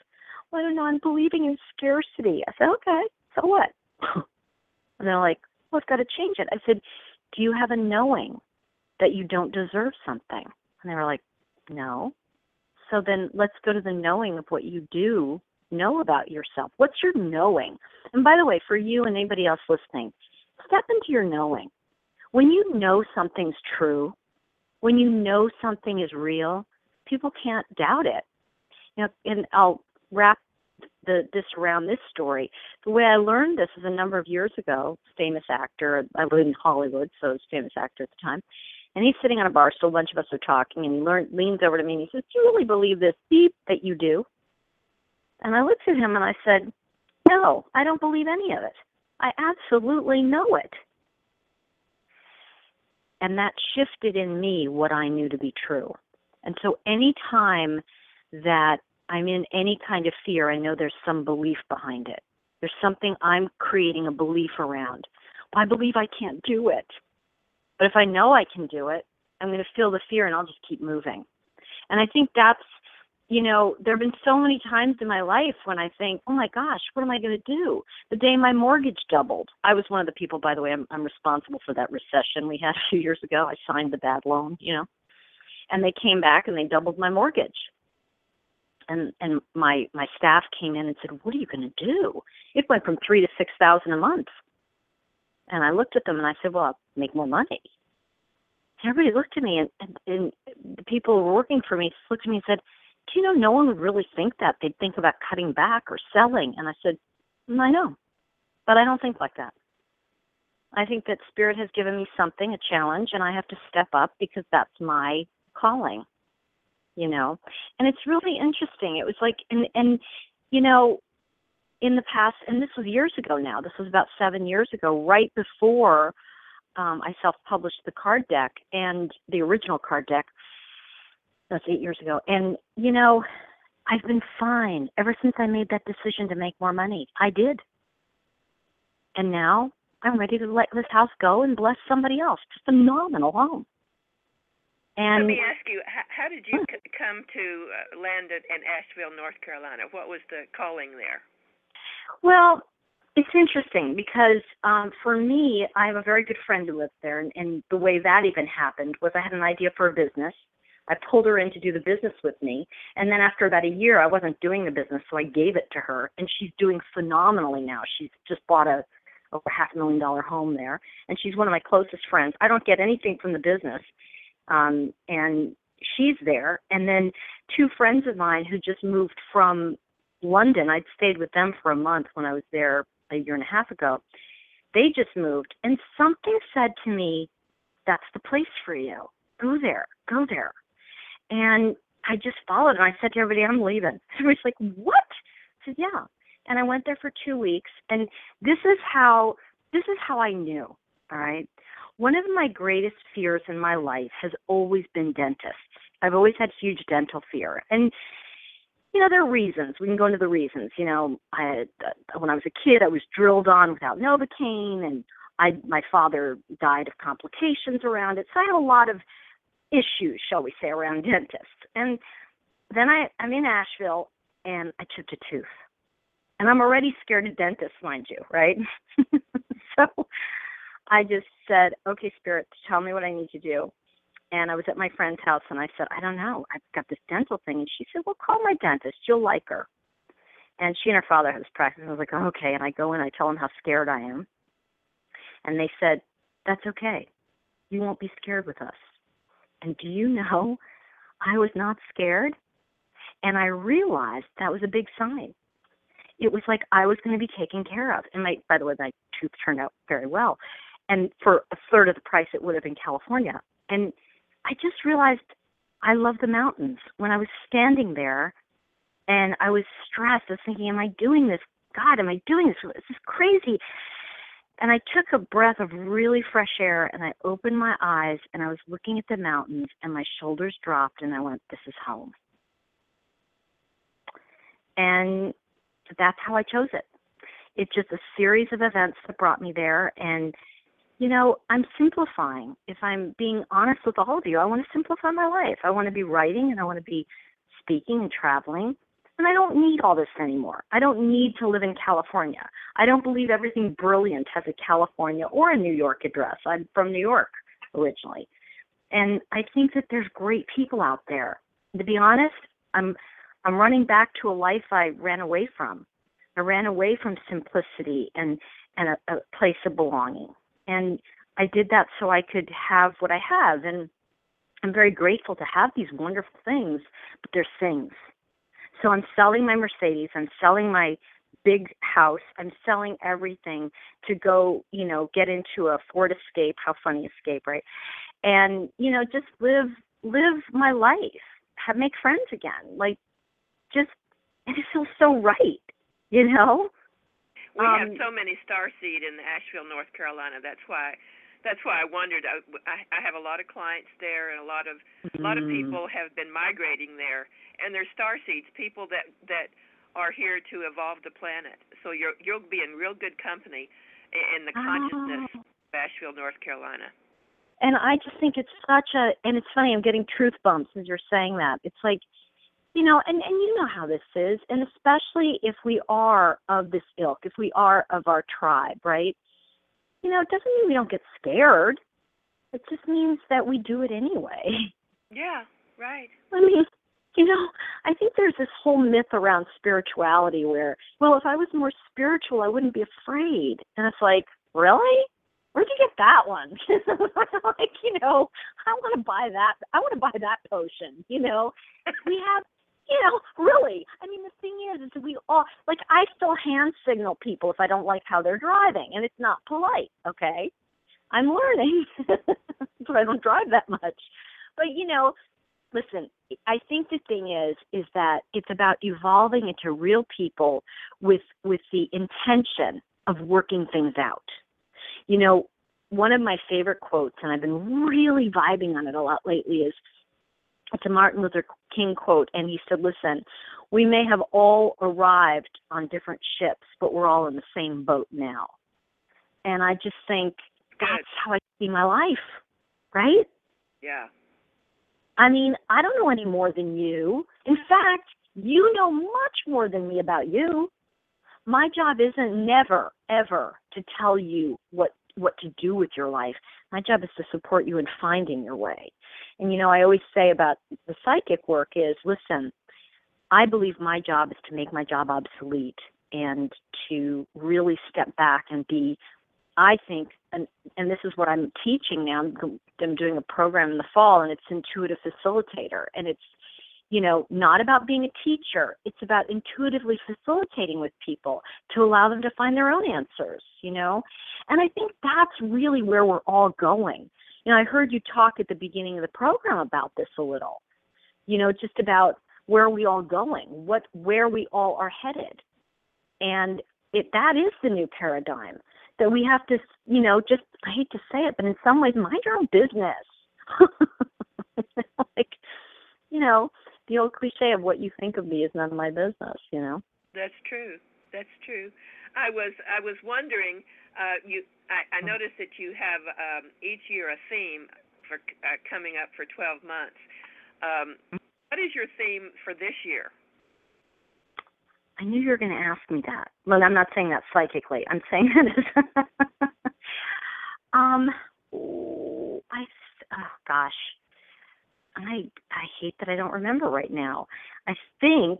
Well, I don't know. I'm believing in scarcity. I said, okay, so what? and they're like, well, I've got to change it. I said, do you have a knowing that you don't deserve something? And they were like, no. So then let's go to the knowing of what you do know about yourself? What's your knowing? And by the way, for you and anybody else listening, step into your knowing. When you know something's true, when you know something is real, people can't doubt it. You know, and I'll wrap the this around this story. The way I learned this is a number of years ago. Famous actor. I lived in Hollywood, so was famous actor at the time. And he's sitting on a bar stool. A bunch of us are talking, and he learn, leans over to me and he says, "Do you really believe this beep that you do?" And I looked at him and I said, "No, I don't believe any of it. I absolutely know it." And that shifted in me what I knew to be true. And so any time that I'm in any kind of fear, I know there's some belief behind it. There's something I'm creating a belief around. I believe I can't do it. But if I know I can do it, I'm going to feel the fear and I'll just keep moving. And I think that's, you know, there have been so many times in my life when I think, oh my gosh, what am I going to do? The day my mortgage doubled. I was one of the people, by the way, I'm, I'm responsible for that recession we had a few years ago. I signed the bad loan, you know, and they came back and they doubled my mortgage and and my my staff came in and said, "What are you going to do?" It went from three to six thousand a month, and I looked at them and I said, "Well, I'll make more money." And everybody looked at me, and, and and the people who were working for me looked at me and said, "Do you know no one would really think that? They'd think about cutting back or selling." And I said, mm, "I know, but I don't think like that." I think that spirit has given me something, a challenge, and I have to step up because that's my calling you know? And it's really interesting. It was like and and you know in the past and this was years ago now this was about seven years ago right before um, i self published the card deck and the original card deck that's eight years ago. And you know i've been fine ever since i made that decision to make more money. I did. And now i'm ready to let this house go and bless somebody else. It's a phenomenal home and let me ask you, how, how did you c- come to uh, land in, in Asheville, North Carolina? What was the calling there? Well, it's interesting because um, for me, I have a very good friend who lives there, and, and the way that even happened was I had an idea for a business. I pulled her in to do the business with me, and then after about a year, I wasn't doing the business, so I gave it to her, and she's doing phenomenally now. She's just bought a over half a million dollar home there, and she's one of my closest friends. I don't get anything from the business, um, and she's there. And then two friends of mine who just moved from London. I'd stayed with them for a month when I was there a year and a half ago. They just moved, and something said to me, "That's the place for you. Go there. Go there." And I just followed, and I said to everybody, "I'm leaving." Everybody's like, "What?" I said, "Yeah." And I went there for two weeks, and this is how this is how I knew. All right, one of my greatest fears in my life has always been dentists. I've always had huge dental fear. And you know, there are reasons. We can go into the reasons. You know, I uh, when I was a kid, I was drilled on without Novocaine, and I my father died of complications around it. So I had a lot of issues, shall we say, around dentists. And then I I'm in Asheville, and I chipped a tooth, and I'm already scared of dentists, mind you, right? so I just said, okay, Spirit, tell me what I need to do. And I was at my friend's house and I said, I don't know. I've got this dental thing. And she said, well, call my dentist. You'll like her. And she and her father have this practice. I was like, okay. And I go in, I tell them how scared I am. And they said, that's okay. You won't be scared with us. And do you know, I was not scared. And I realized that was a big sign. It was like I was going to be taken care of. And my, by the way, my tooth turned out very well and for a third of the price it would have in California. And I just realized I love the mountains. When I was standing there and I was stressed, I was thinking, Am I doing this? God, am I doing this? This is crazy. And I took a breath of really fresh air and I opened my eyes and I was looking at the mountains and my shoulders dropped and I went, This is home. And that's how I chose it. It's just a series of events that brought me there and you know, I'm simplifying. If I'm being honest with all of you, I want to simplify my life. I want to be writing and I want to be speaking and traveling. And I don't need all this anymore. I don't need to live in California. I don't believe everything brilliant has a California or a New York address. I'm from New York originally. And I think that there's great people out there. To be honest, I'm I'm running back to a life I ran away from. I ran away from simplicity and and a, a place of belonging and I did that so I could have what I have. And I'm very grateful to have these wonderful things, but they're things. So I'm selling my Mercedes, I'm selling my big house, I'm selling everything to go, you know, get into a Ford Escape, how funny Escape, right? And, you know, just live live my life, have make friends again. Like just it feels so right, you know? We Um, have so many starseed in Asheville, North Carolina. That's why that's why I wondered. I, I, I have a lot of clients there, and a lot of a lot of Mm. people have been migrating there, and they're starseeds, people that that are here to evolve the planet. So you're you'll be in real good company in the consciousness Oh. of Asheville, North Carolina. and I just think it's such a and it's funny I'm getting truth bumps as you're saying that. It's like you know, and and you know how this is, and especially if we are of this ilk, if we are of our tribe, right? You know, it doesn't mean we don't get scared. It just means that we do it anyway. Yeah, right. I mean, you know, I think there's this whole myth around spirituality where, well, if I was more spiritual, I wouldn't be afraid. And it's like, really? Where'd you get that one? like, you know, I want to buy that. I want to buy that potion. You know, we have, you know, really. I mean, the thing is, is we all like. I still hand signal people if I don't like how they're driving, and it's not polite. Okay, I'm learning, but I don't drive that much. But you know, listen, I think the thing is is that it's about evolving into real people with with the intention of working things out. You know, one of my favorite quotes, and I've been really vibing on it a lot lately, is it's a Martin Luther King quote, and he said, "Listen, we may have all arrived on different ships, but we're all in the same boat now." And I just think that's how I see my life, right? Yeah. I mean, I don't know any more than you. In fact, you know much more than me about you. My job isn't never ever to tell you what what to do with your life. My job is to support you in finding your way. And you know, I always say about the psychic work is, listen, I believe my job is to make my job obsolete and to really step back and be I think, and and this is what I'm teaching now. I'm, doing a program in the fall, and it's intuitive facilitator, and it's you know not about being a teacher. It's about intuitively facilitating with people to allow them to find their own answers. You know, and I think that's really where we're all going. You know, I heard you talk at the beginning of the program about this a little. You know, just about where are we all going, what where we all are headed, and it that is the new paradigm that we have to, you know, just I hate to say it, but in some ways, mind your own business. like, you know, the old cliche of what you think of me is none of my business. You know. That's true. That's true. I was I was wondering. Uh, you, I, I noticed that you have um, each year a theme for uh, coming up for 12 months. Um, what is your theme for this year? I knew you were going to ask me that. Well, I'm not saying that psychically. I'm saying that. As, um, ooh, I oh gosh, I I hate that I don't remember right now. I think,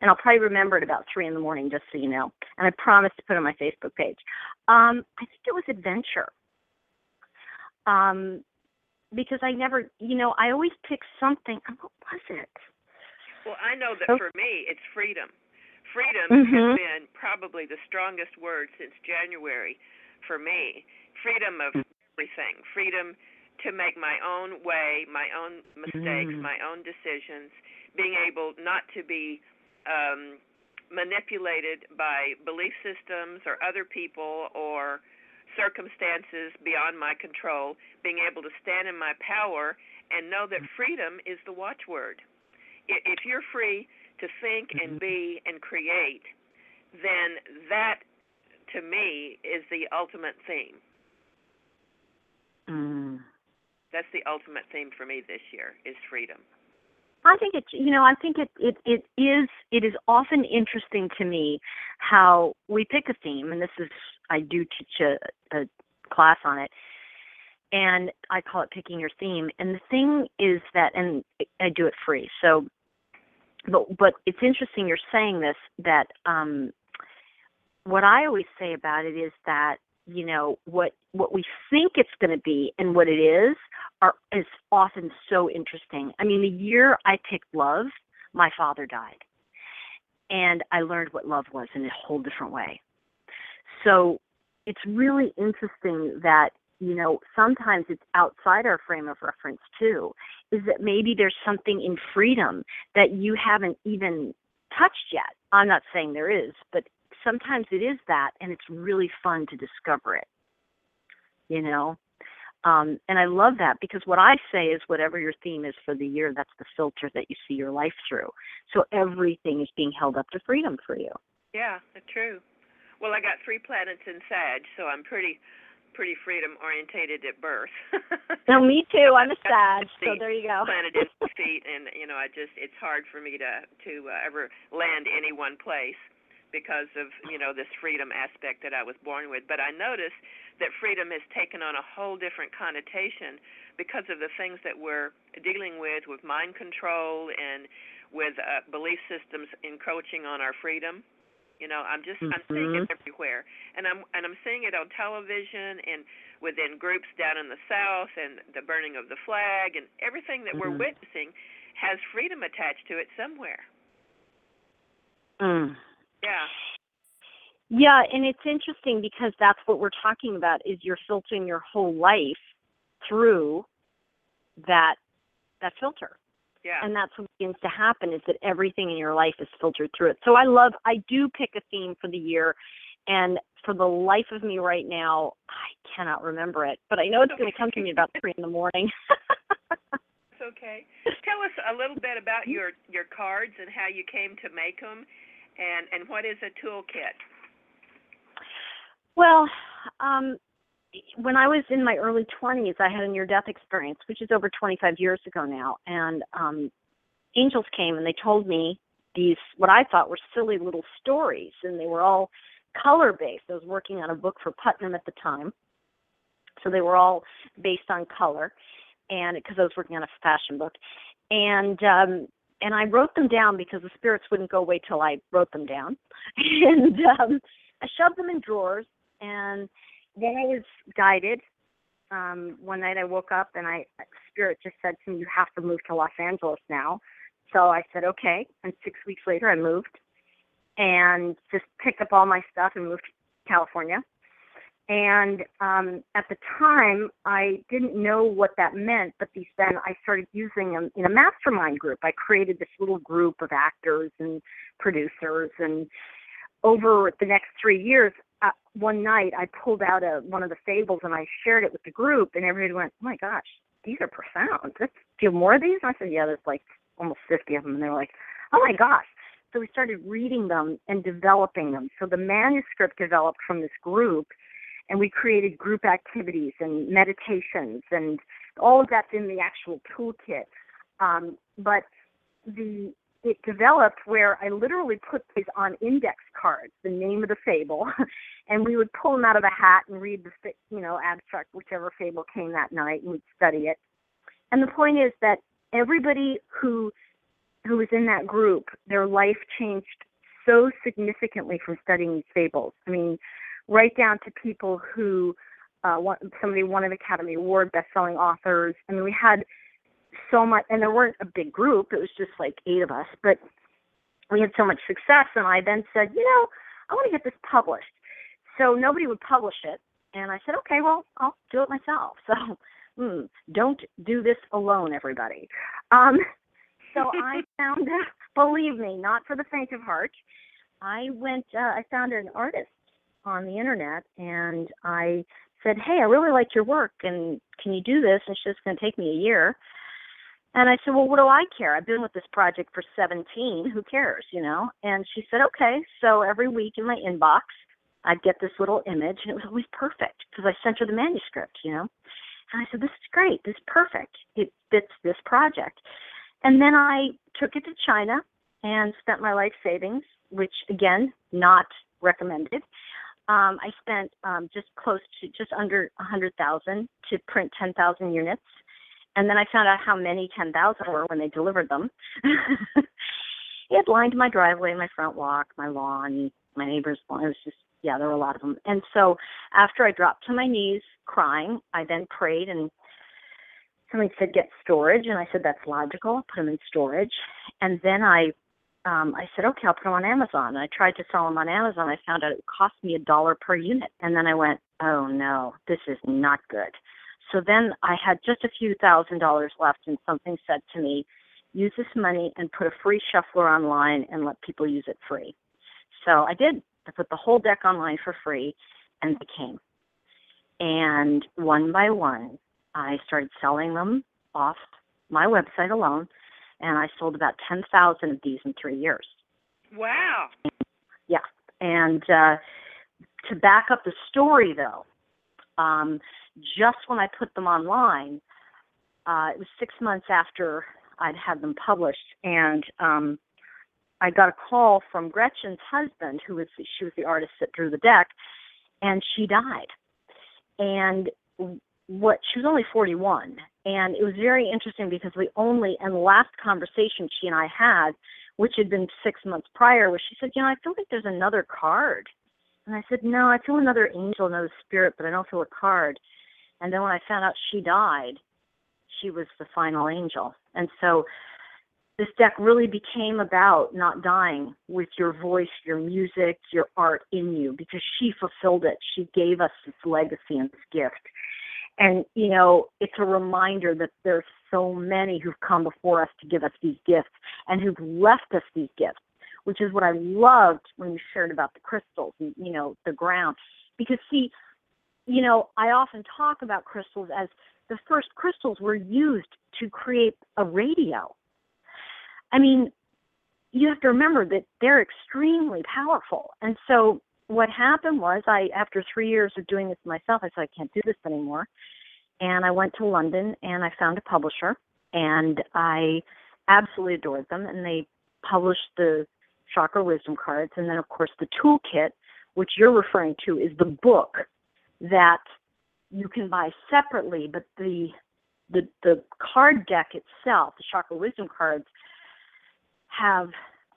and I'll probably remember it about three in the morning, just so you know. And I promise to put it on my Facebook page. Um, I think it was adventure. Um, because I never, you know, I always pick something. What was it? Well, I know that Oh. for me, it's freedom. Freedom Mhm. has been probably the strongest word since January for me. Freedom of everything. Freedom to make my own way, my own mistakes, Mm. my own decisions. Being able not to be um, manipulated by belief systems or other people or circumstances beyond my control. Being able to stand in my power and know that freedom is the watchword. If you're free to think and be and create, then that to me is the ultimate theme. Mm. That's the ultimate theme for me this year is freedom. I think it you know I think it it it is it is often interesting to me how we pick a theme and this is I do teach a, a class on it and I call it picking your theme and the thing is that and I do it free so but but it's interesting you're saying this that um what I always say about it is that you know what what we think it's going to be and what it is are is often so interesting. I mean, the year I picked love, my father died. And I learned what love was in a whole different way. So it's really interesting that, you know, sometimes it's outside our frame of reference too, is that maybe there's something in freedom that you haven't even touched yet. I'm not saying there is, but sometimes it is that, and it's really fun to discover it. You know? Um, and I love that because what I say is whatever your theme is for the year, that's the filter that you see your life through. So everything is being held up to freedom for you. Yeah, true. Well, I got three planets in Sag, so I'm pretty pretty freedom orientated at birth. no, me too. I'm a Sag, so there you go. planet in feet, and you know, I just it's hard for me to to uh, ever land any one place because of you know this freedom aspect that I was born with. But I notice that freedom has taken on a whole different connotation because of the things that we're dealing with with mind control and with uh, belief systems encroaching on our freedom. You know, I'm just mm-hmm. I'm seeing it everywhere, and I'm and I'm seeing it on television and within groups down in the South and the burning of the flag and everything that mm-hmm. we're witnessing has freedom attached to it somewhere. Mm. Yeah. Yeah, and it's interesting because that's what we're talking about is you're filtering your whole life through that that filter. Yeah. And that's what begins to happen is that everything in your life is filtered through it. So I love I do pick a theme for the year and for the life of me right now, I cannot remember it. But I know it's gonna come to me about three in the morning. It's okay. Tell us a little bit about mm-hmm. your your cards and how you came to make them and and what is a toolkit? Well, um, when I was in my early 20s, I had a near death experience, which is over 25 years ago now. And um, angels came and they told me these, what I thought were silly little stories, and they were all color based. I was working on a book for Putnam at the time. So they were all based on color, and because I was working on a fashion book, and um, and I wrote them down because the spirits wouldn't go away till I wrote them down, and um, I shoved them in drawers, and then I was guided. Um, one night I woke up and I spirit just said to me, "You have to move to Los Angeles now." So I said, "Okay." And six weeks later, I moved and just picked up all my stuff and moved to California. And um, at the time, I didn't know what that meant, but these then I started using them in a mastermind group. I created this little group of actors and producers, and over the next three years, uh, one night I pulled out a one of the fables and I shared it with the group, and everybody went, "Oh my gosh, these are profound. Let's do more of these." And I said, "Yeah, there's like almost 50 of them," and they were like, "Oh my gosh." So we started reading them and developing them. So the manuscript developed from this group and we created group activities and meditations and all of that's in the actual toolkit. Um, but the it developed where I literally put these on index cards, the name of the fable, and we would pull them out of a hat and read the you know abstract whichever fable came that night and we'd study it. And the point is that everybody who who was in that group, their life changed so significantly from studying these fables. I mean, right down to people who uh, somebody won an Academy Award, best-selling authors. I mean, we had so much, and there weren't a big group. It was just like eight of us, but we had so much success. And I then said, you know, I want to get this published. So nobody would publish it, and I said, okay, well, I'll do it myself. So, hmm, don't do this alone, everybody. Um, so I found, believe me, not for the faint of heart. I went. Uh, I found an artist on the internet and I said, Hey, I really like your work and can you do this? And she's going to take me a year. And I said, Well, what do I care? I've been with this project for 17. Who cares, you know? And she said, Okay. So every week in my inbox, I'd get this little image, and it was always perfect because I sent her the manuscript, you know? And I said, This is great. This is perfect. It fits this project. And then I took it to China and spent my life savings, which again, not recommended um, I spent um, just close to just under a hundred thousand to print ten thousand units, and then I found out how many ten thousand were when they delivered them. it lined my driveway, my front walk, my lawn, my neighbor's lawn. It was just yeah, there were a lot of them. And so after I dropped to my knees crying, I then prayed and somebody said get storage, and I said that's logical. Put them in storage, and then I um, I said, okay, I'll put them on Amazon. And I tried to sell them on Amazon. I found out it cost me a dollar per unit. And then I went, oh no, this is not good. So then I had just a few thousand dollars left, and something said to me, use this money and put a free shuffler online and let people use it free. So I did. I put the whole deck online for free, and they came. And one by one, I started selling them off my website alone and I sold about 10,000 of these in three years. Wow. Yeah. And uh, to back up the story, though, um, just when I put them online, uh, it was six months after I'd had them published, and um, I got a call from Gretchen's husband, who was she was the artist that drew the deck, and she died. And what she was only 41 and it was very interesting because the only and last conversation she and I had which had been 6 months prior was she said you know I feel like there's another card and I said no I feel another angel another spirit but I don't feel a card and then when I found out she died she was the final angel and so this deck really became about not dying with your voice, your music, your art in you because she fulfilled it. She gave us this legacy and this gift. And, you know, it's a reminder that there's so many who've come before us to give us these gifts and who've left us these gifts, which is what I loved when you shared about the crystals and, you know, the ground. Because, see, you know, I often talk about crystals as the first crystals were used to create a radio. I mean, you have to remember that they're extremely powerful. And so what happened was I after three years of doing this myself, I said I can't do this anymore. And I went to London and I found a publisher and I absolutely adored them and they published the chakra wisdom cards and then of course the toolkit, which you're referring to, is the book that you can buy separately, but the the the card deck itself, the chakra wisdom cards, have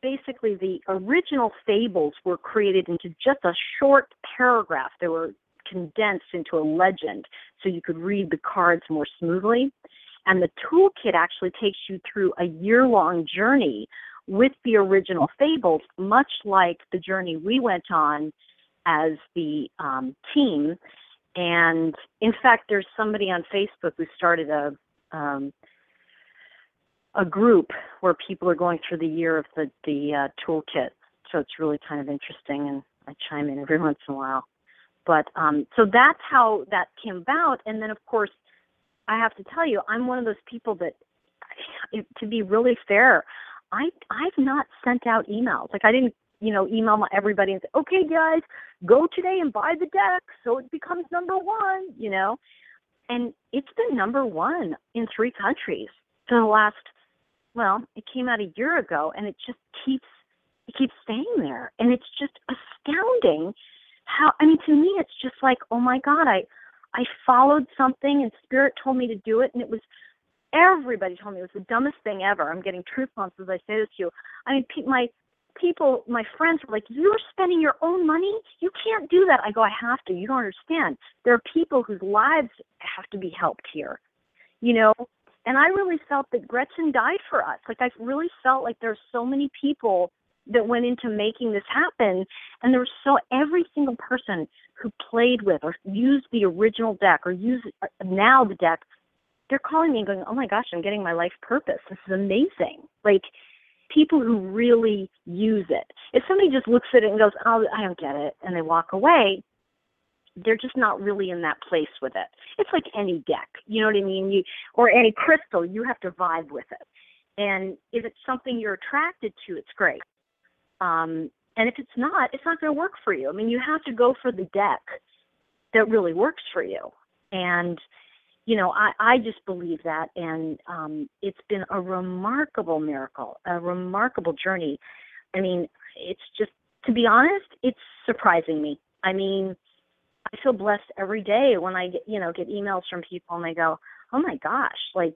basically the original fables were created into just a short paragraph. They were condensed into a legend so you could read the cards more smoothly. And the toolkit actually takes you through a year long journey with the original fables, much like the journey we went on as the um, team. And in fact, there's somebody on Facebook who started a um, a group where people are going through the year of the the uh, toolkit. So it's really kind of interesting, and I chime in every once in a while. But um, so that's how that came about, and then of course, I have to tell you, I'm one of those people that, to be really fair, I I've not sent out emails. Like I didn't you know, email everybody and say, okay, guys, go today and buy the deck so it becomes number one, you know. And it's been number one in three countries for the last well, it came out a year ago and it just keeps it keeps staying there. And it's just astounding how I mean to me it's just like, oh my God, I I followed something and spirit told me to do it and it was everybody told me it was the dumbest thing ever. I'm getting truth bombs as I say this to you. I mean pe- my people, my friends were like, You're spending your own money? You can't do that. I go, I have to. You don't understand. There are people whose lives have to be helped here. You know, and I really felt that Gretchen died for us. Like I really felt like there's so many people that went into making this happen, and there was so every single person who played with or used the original deck or used uh, now the deck, they're calling me and going, "Oh my gosh, I'm getting my life purpose. This is amazing!" Like people who really use it. If somebody just looks at it and goes, "Oh, I don't get it," and they walk away, they're just not really in that place with it. It's like any deck, you know what I mean? You or any crystal, you have to vibe with it. And if it's something you're attracted to, it's great. Um, and if it's not, it's not going to work for you. I mean, you have to go for the deck that really works for you. And you know, I, I just believe that, and um, it's been a remarkable miracle, a remarkable journey. I mean, it's just, to be honest, it's surprising me. I mean, I feel blessed every day when I get, you know, get emails from people and they go, "Oh my gosh!" Like,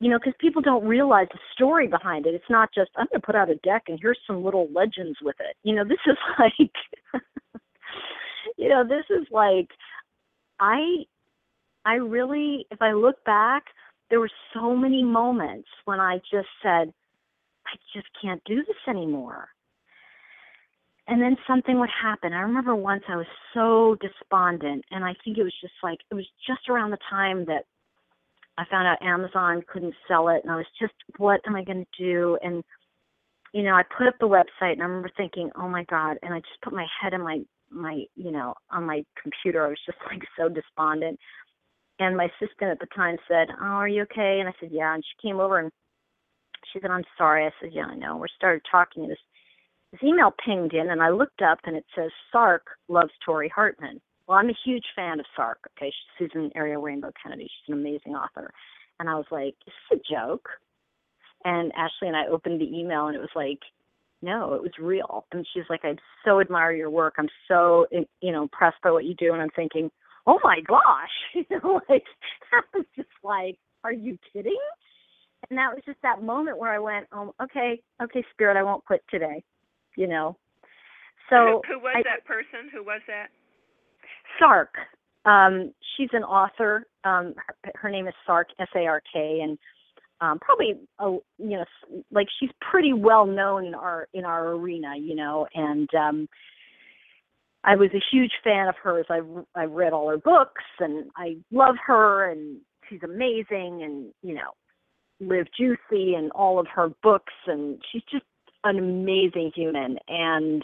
you know, because people don't realize the story behind it. It's not just I'm going to put out a deck and here's some little legends with it. You know, this is like, you know, this is like, I, I really, if I look back, there were so many moments when I just said, I just can't do this anymore. And then something would happen. I remember once I was so despondent, and I think it was just like, it was just around the time that I found out Amazon couldn't sell it, and I was just, what am I going to do? And, you know, I put up the website, and I remember thinking, oh my God, and I just put my head in my, my, you know, on my computer. I was just like so despondent. And my assistant at the time said, oh, are you okay? And I said, yeah. And she came over and she said, I'm sorry. I said, yeah, I know. We started talking, this, this email pinged in, and I looked up, and it says, Sark loves Tori Hartman. Well, I'm a huge fan of Sark. Okay, she's Susan Ariel Rainbow Kennedy. She's an amazing author. And I was like, is this a joke? And Ashley and I opened the email, and it was like, no, it was real. And she's like, I so admire your work. I'm so, you know, impressed by what you do. And I'm thinking, oh my gosh, you know, like that was just like, are you kidding? and that was just that moment where I went, oh, okay, okay, Spirit, I won't quit today, you know. So who, who was I, that person? Who was that? Sark. Um, she's an author. Um, her, her name is Sark, S-A-R-K, and um, probably a, you know, like she's pretty well known in our in our arena, you know, and um, I was a huge fan of hers. I I read all her books, and I love her, and she's amazing, and you know, Live Juicy and all of her books, and she's just an amazing human. And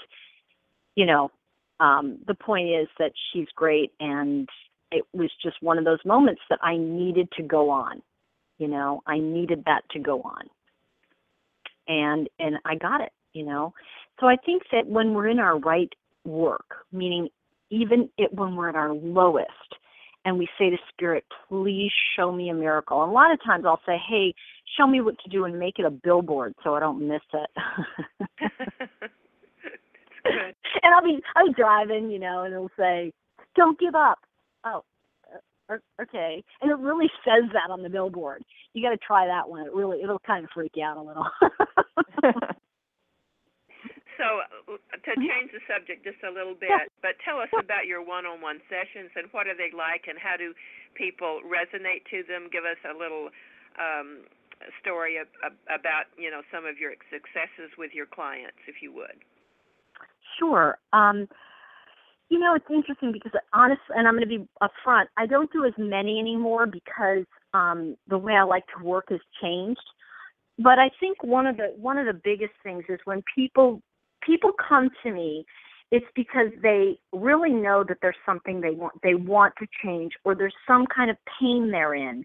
you know, um, the point is that she's great, and it was just one of those moments that I needed to go on. You know, I needed that to go on, and and I got it. You know, so I think that when we're in our right work, meaning even it, when we're at our lowest, and we say to Spirit, please show me a miracle. And a lot of times I'll say, hey, show me what to do and make it a billboard so I don't miss it. And I'll be I'll be driving, you know, and it'll say, don't give up. Oh, uh, okay. And it really says that on the billboard. You got to try that one. It really it'll kind of freak you out a little. So, to Mm-hmm. change the subject just a little bit, Yeah. but tell us about your one-on-one sessions and what are they like, and how do people resonate to them? Give us a little um, story of, of, about you know some of your successes with your clients, if you would. Sure. Um, you know, it's interesting because honestly, and I'm going to be upfront, I don't do as many anymore because um, the way I like to work has changed. But I think one of the one of the biggest things is when people people come to me, it's because they really know that there's something they want they want to change or there's some kind of pain they're in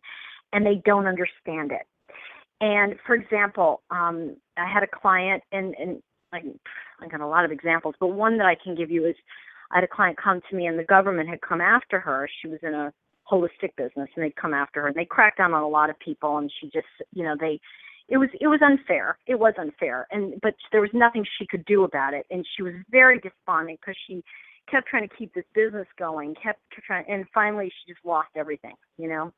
and they don't understand it. And for example, um, I had a client and and I, I got a lot of examples, but one that I can give you is I had a client come to me and the government had come after her. She was in a holistic business and they'd come after her and they cracked down on a lot of people and she just you know they it was it was unfair. It was unfair. And but there was nothing she could do about it. And she was very despondent because she kept trying to keep this business going kept trying and finally she just lost everything you know?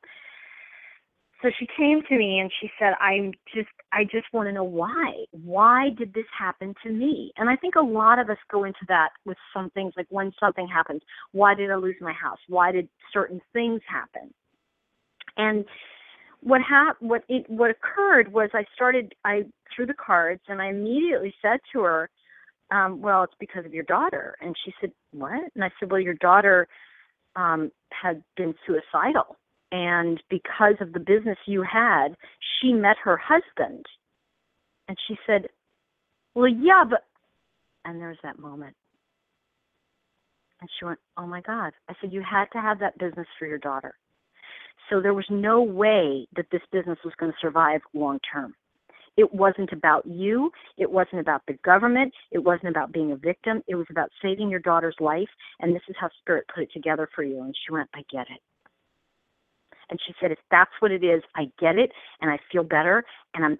So she came to me and she said i'm just i just want to know why. Why did this happen to me? And i think a lot of us go into that with some things like when something happens. Why did i lose my house? Why did certain things happen? And what hap- what it what occurred was I started I threw the cards and I immediately said to her, um, well, it's because of your daughter. And she said, What? And I said, Well, your daughter um had been suicidal and because of the business you had, she met her husband. And she said, Well, yeah, but and there's that moment. And she went, Oh my God. I said, You had to have that business for your daughter. So there was no way that this business was going to survive long term. It wasn't about you. It wasn't about the government. It wasn't about being a victim. It was about saving your daughter's life. And this is how Spirit put it together for you. And she went, I get it. And she said, if that's what it is, I get it. And I feel better. And I'm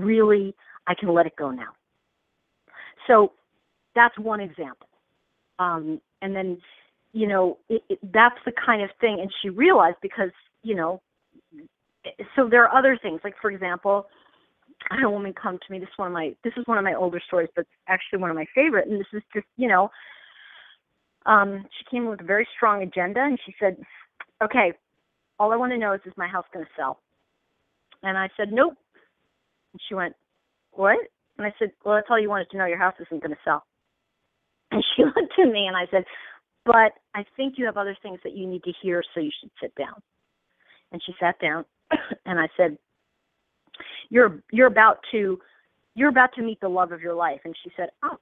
really, I can let it go now. So that's one example. Um, and then, you know, it, it, that's the kind of thing. And she realized because, you know, so there are other things. Like, for example, I had a woman come to me. This is one of my this is one of my older stories, but actually one of my favorite. And this is just you know, um, she came with a very strong agenda, and she said, "Okay, all I want to know is is my house going to sell? And I said, nope. And she went, what? And I said, well, that's all you wanted to know. Your house isn't going to sell. And she looked at me and I said, but I think you have other things that you need to hear, so you should sit down. And she sat down and I said, you're you're about to you're about to meet the love of your life. And she said, oh,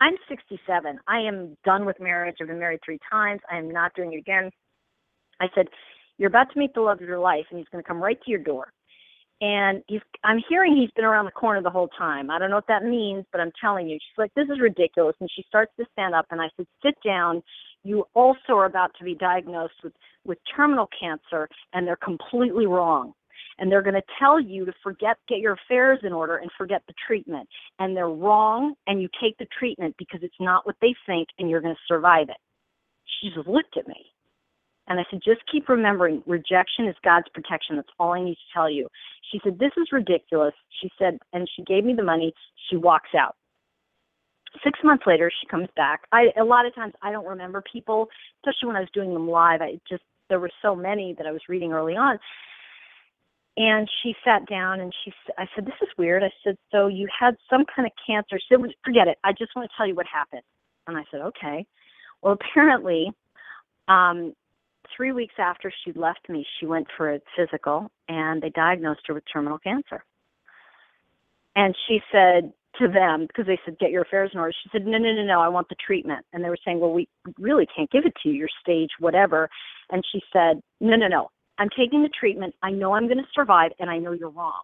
I'm 67. I am done with marriage. I've been married three times. I am not doing it again. I said, you're about to meet the love of your life, and he's going to come right to your door. And he's, I'm hearing he's been around the corner the whole time. I don't know what that means, but I'm telling you. She's like, this is ridiculous. And she starts to stand up, and I said, sit down. You also are about to be diagnosed with, with terminal cancer, and they're completely wrong and they're going to tell you to forget get your affairs in order and forget the treatment and they're wrong and you take the treatment because it's not what they think and you're going to survive it she just looked at me and i said just keep remembering rejection is god's protection that's all i need to tell you she said this is ridiculous she said and she gave me the money she walks out six months later she comes back i a lot of times i don't remember people especially when i was doing them live i just there were so many that i was reading early on and she sat down and she I said, This is weird. I said, So you had some kind of cancer. She said, Forget it. I just want to tell you what happened. And I said, Okay. Well, apparently, um, three weeks after she left me, she went for a physical and they diagnosed her with terminal cancer. And she said to them, because they said, Get your affairs in order, she said, No, no, no, no, I want the treatment. And they were saying, Well, we really can't give it to you, your stage, whatever. And she said, No, no, no, I'm taking the treatment. I know I'm going to survive, and I know you're wrong.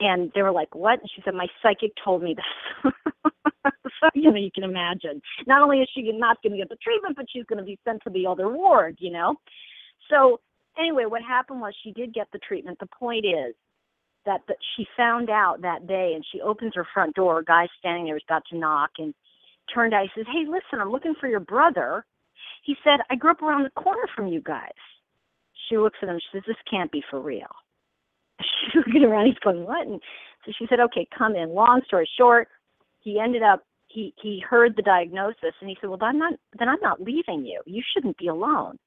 And they were like, what? And she said, my psychic told me this. so, you know, you can imagine. Not only is she not going to get the treatment, but she's going to be sent to the other ward, you know? So, anyway, what happened was she did get the treatment. The point is that the, she found out that day, and she opens her front door. A guy standing there was about to knock, and turned out. He says, hey, listen, I'm looking for your brother. He said, I grew up around the corner from you guys she looks at him. She says, "This can't be for real." She's looking around. He's going, "What?" And so she said, "Okay, come in." Long story short, he ended up he he heard the diagnosis and he said, "Well, then I'm not then I'm not leaving you. You shouldn't be alone."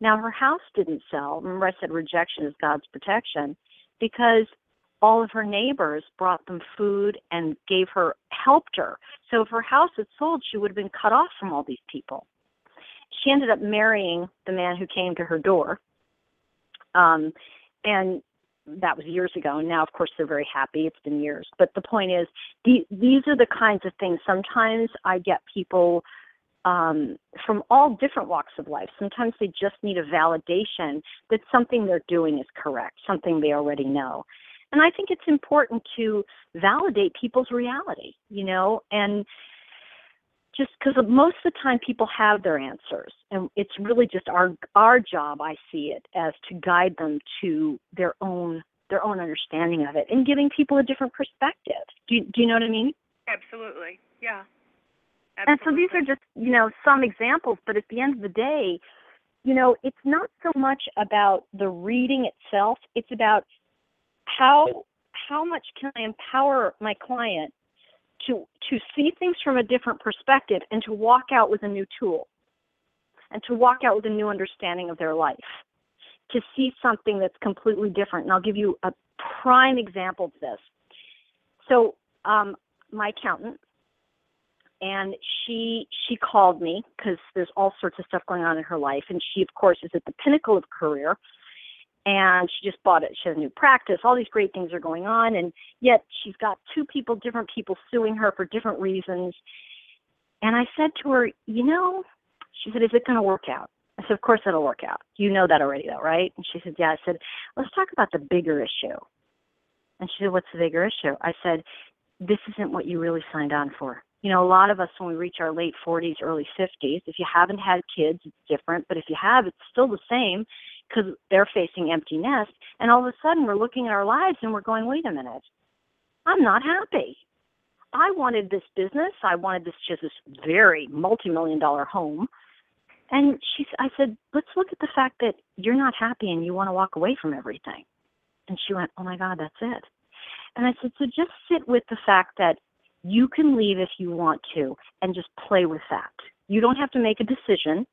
Now her house didn't sell. Remember, I said rejection is God's protection because all of her neighbors brought them food and gave her helped her. So if her house had sold, she would have been cut off from all these people. She ended up marrying the man who came to her door um, and that was years ago. And now, of course, they're very happy. It's been years. But the point is, the, these are the kinds of things. Sometimes I get people um, from all different walks of life. Sometimes they just need a validation that something they're doing is correct, something they already know. And I think it's important to validate people's reality, you know, and just because most of the time people have their answers and it's really just our our job i see it as to guide them to their own their own understanding of it and giving people a different perspective. Do you, do you know what i mean? Absolutely. Yeah. Absolutely. and so these are just you know some examples but at the end of the day you know it's not so much about the reading itself it's about how how much can i empower my client to to see things from a different perspective and to walk out with a new tool and to walk out with a new understanding of their life to see something that's completely different. And i'll give you a prime example of this. So um, my accountant and she she called me because there's all sorts of stuff going on in her life. And she of course is at the pinnacle of career and she just bought it. She has a new practice. All these great things are going on, and yet she's got two people, different people, suing her for different reasons. And I said to her, you know, she said, is it going to work out? I said, of course it'll work out. You know that already, though, right? And she said, yeah. I said, let's talk about the bigger issue. And she said, what's the bigger issue? I said, this isn't what you really signed on for. You know, a lot of us, when we reach our late 40s, early 50s, if you haven't had kids, it's different. But if you have, it's still the same because they're facing empty nest. And all of a sudden, we're looking at our lives and we're going, wait a minute, I'm not happy. I wanted this business. I wanted this just this very multi-million dollar home. And she, I said, let's look at the fact that you're not happy and you want to walk away from everything. And she went, oh my God, that's it. And I said, so just sit with the fact that you can leave if you want to and just play with that. You don't have to make a decision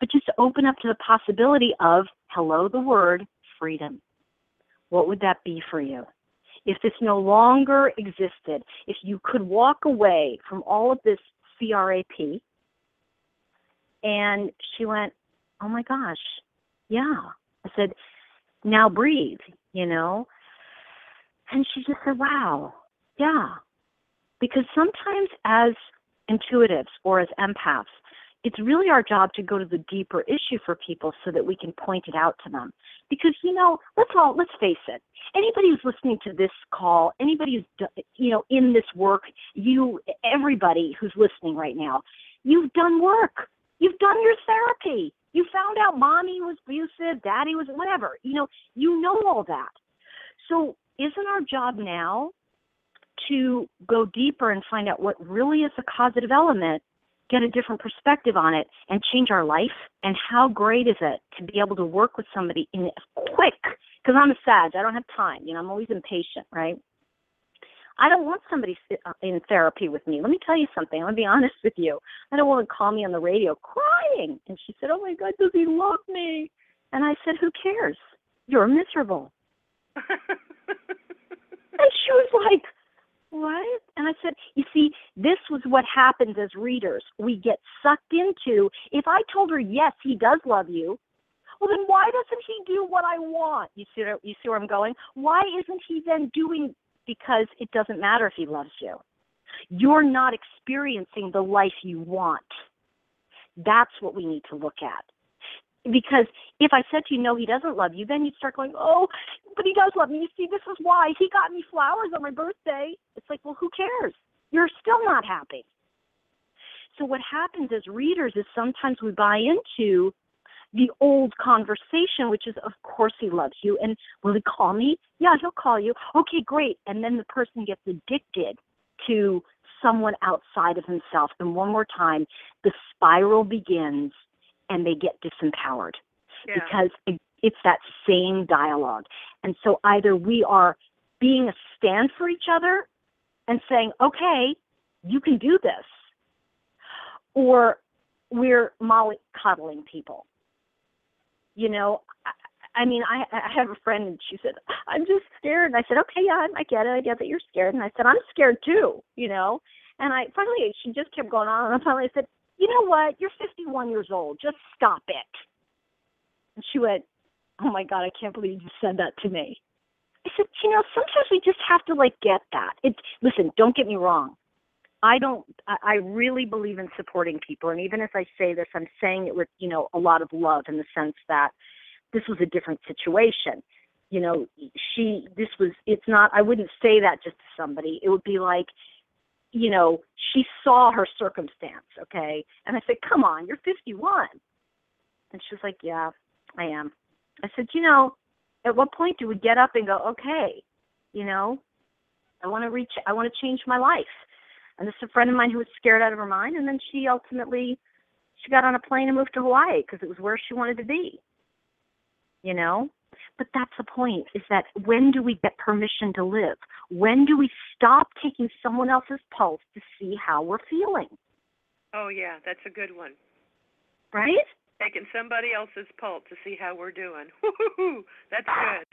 but just open up to the possibility of hello, the word freedom. What would that be for you? If this no longer existed, if you could walk away from all of this CRAP, and she went, Oh my gosh, yeah. I said, Now breathe, you know? And she just said, Wow, yeah. Because sometimes as intuitives or as empaths, it's really our job to go to the deeper issue for people so that we can point it out to them. Because you know, let's all let's face it. Anybody who's listening to this call, anybody who's you know in this work, you everybody who's listening right now, you've done work. You've done your therapy. You found out mommy was abusive, daddy was whatever. You know, you know all that. So isn't our job now to go deeper and find out what really is a causative element, get a different perspective on it, and change our life? And how great is it to be able to work with somebody in quick? Because I'm a Sag, I don't have time. You know, I'm always impatient, right? I don't want somebody uh, in therapy with me. Let me tell you something. I'm gonna be honest with you. I don't want to call me on the radio crying, and she said, "Oh my God, does he love me?" And I said, "Who cares? You're miserable." and she was like, What? And I said, You see, this was what happens as readers. We get sucked into, if I told her, Yes, he does love you, well, then why doesn't he do what I want? You see, you see where I'm going? Why isn't he then doing, because it doesn't matter if he loves you. You're not experiencing the life you want. That's what we need to look at because if I said to you, no, he doesn't love you, then you'd start going, oh, but he does love me. You see, this is why he got me flowers on my birthday. It's like, well, who cares? You're still not happy. So what happens as readers is sometimes we buy into the old conversation, which is, of course, he loves you. And will he call me? Yeah, he'll call you. Okay, great. And then the person gets addicted to someone outside of himself. And one more time, the spiral begins and they get disempowered yeah. because it, it's that same dialogue. And so either we are being a stand for each other and saying, okay, you can do this, or we're molly coddling people. You know, I, I mean, I, I have a friend and she said, I'm just scared. And I said, okay, yeah, I get it. I get that you're scared. And I said, I'm scared too, you know. And I finally, she just kept going on. And I finally said, you know what? You're 51 years old. Just stop it. And she went, oh my God, I can't believe you said that to me. I said, you know, sometimes we just have to like get that. It, listen, don't get me wrong. I don't, I, I really believe in supporting people. And even as I say this, I'm saying it with, you know, a lot of love in the sense that this was a different situation. You know, she, this was, it's not, I wouldn't say that just to somebody. It would be like, you know, she saw her circumstance, okay? And I said, Come on, you're 51. And she was like, Yeah, I am. I said, You know, at what point do we get up and go, Okay, you know, I want to reach, I want to change my life? And this is a friend of mine who was scared out of her mind, and then she ultimately she got on a plane and moved to Hawaii because it was where she wanted to be. You know, but that's the point is that when do we get permission to live? When do we stop taking someone else's pulse to see how we're feeling? Oh, yeah, that's a good one. Right? Taking somebody else's pulse to see how we're doing. Woo-hoo-hoo. That's good.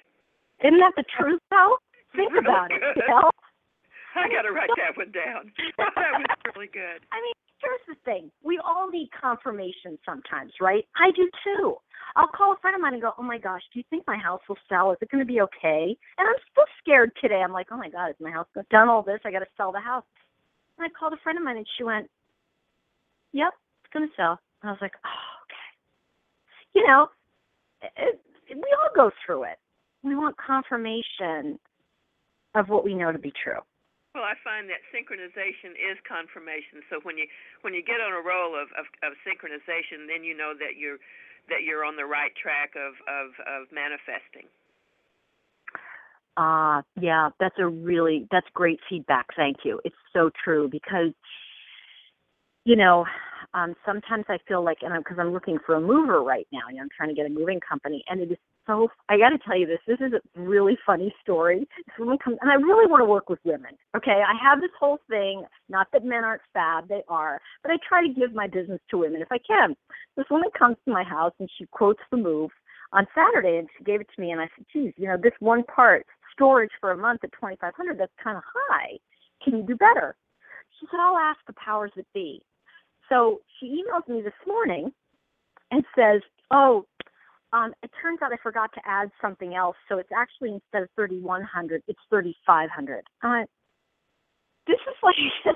Isn't that the truth, though? Think Really about it. You know? I got to write that one down. that was really good. I mean, here's the thing. We all need confirmation sometimes, right? I do too. I'll call a friend of mine and go, Oh my gosh, do you think my house will sell? Is it going to be okay? And I'm still scared today. I'm like, Oh my God, is my house done all this? I got to sell the house. And I called a friend of mine and she went, Yep, it's going to sell. And I was like, Oh, okay. You know, it, it, we all go through it. We want confirmation of what we know to be true. Well, I find that synchronization is confirmation. So when you when you get on a roll of, of, of synchronization, then you know that you're that you're on the right track of of, of manifesting. Ah, yeah, that's a really that's great feedback. Thank you. It's so true because you know, um sometimes I feel like and I'm because I'm looking for a mover right now. You know, I'm trying to get a moving company and it is so I got to tell you this. This is a really funny story. Woman comes and I really want to work with women. Okay? I have this whole thing, not that men aren't fab, they are, but I try to give my business to women if I can. This woman comes to my house and she quotes the move on Saturday, and she gave it to me, and I said, "Geez, you know, this one part storage for a month at 2,500, that's kind of high. Can you do better?" She said, "I'll ask the powers that be." So she emails me this morning and says, "Oh, um, it turns out I forgot to add something else, so it's actually instead of 3,100, it's 3,500." I "This is like,"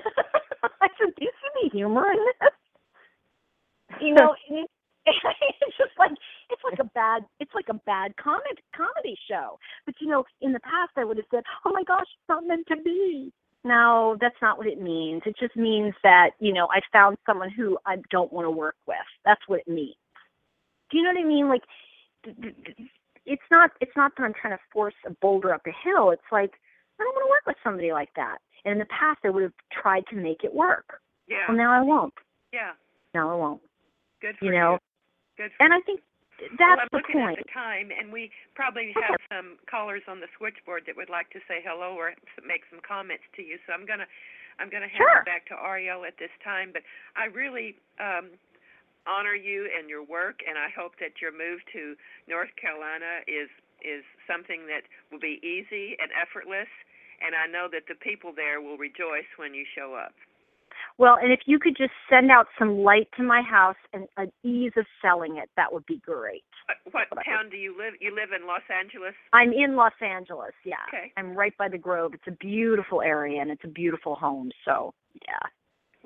I said, "Do you see the humor in this?" You know, it, it's just like it's like a bad it's like a bad comedy comedy show. But you know, in the past I would have said, "Oh my gosh, it's not meant to be." No, that's not what it means. It just means that, you know, I found someone who I don't want to work with. That's what it means. Do you know what I mean? Like it's not it's not that I'm trying to force a boulder up a hill. It's like I don't want to work with somebody like that. And in the past I would have tried to make it work. Yeah. Well now I won't. Yeah. Now I won't. Good for You know. Good for And I think that's well, I'm the looking point. at the time, and we probably have some callers on the switchboard that would like to say hello or make some comments to you. So I'm gonna, I'm gonna hand Sure. it back to Ariel at this time. But I really um, honor you and your work, and I hope that your move to North Carolina is is something that will be easy and effortless. And I know that the people there will rejoice when you show up. Well, and if you could just send out some light to my house and an ease of selling it, that would be great. Uh, what, what town do you live? You live in Los Angeles. I'm in Los Angeles, yeah. Okay. I'm right by the Grove. It's a beautiful area and it's a beautiful home, so yeah.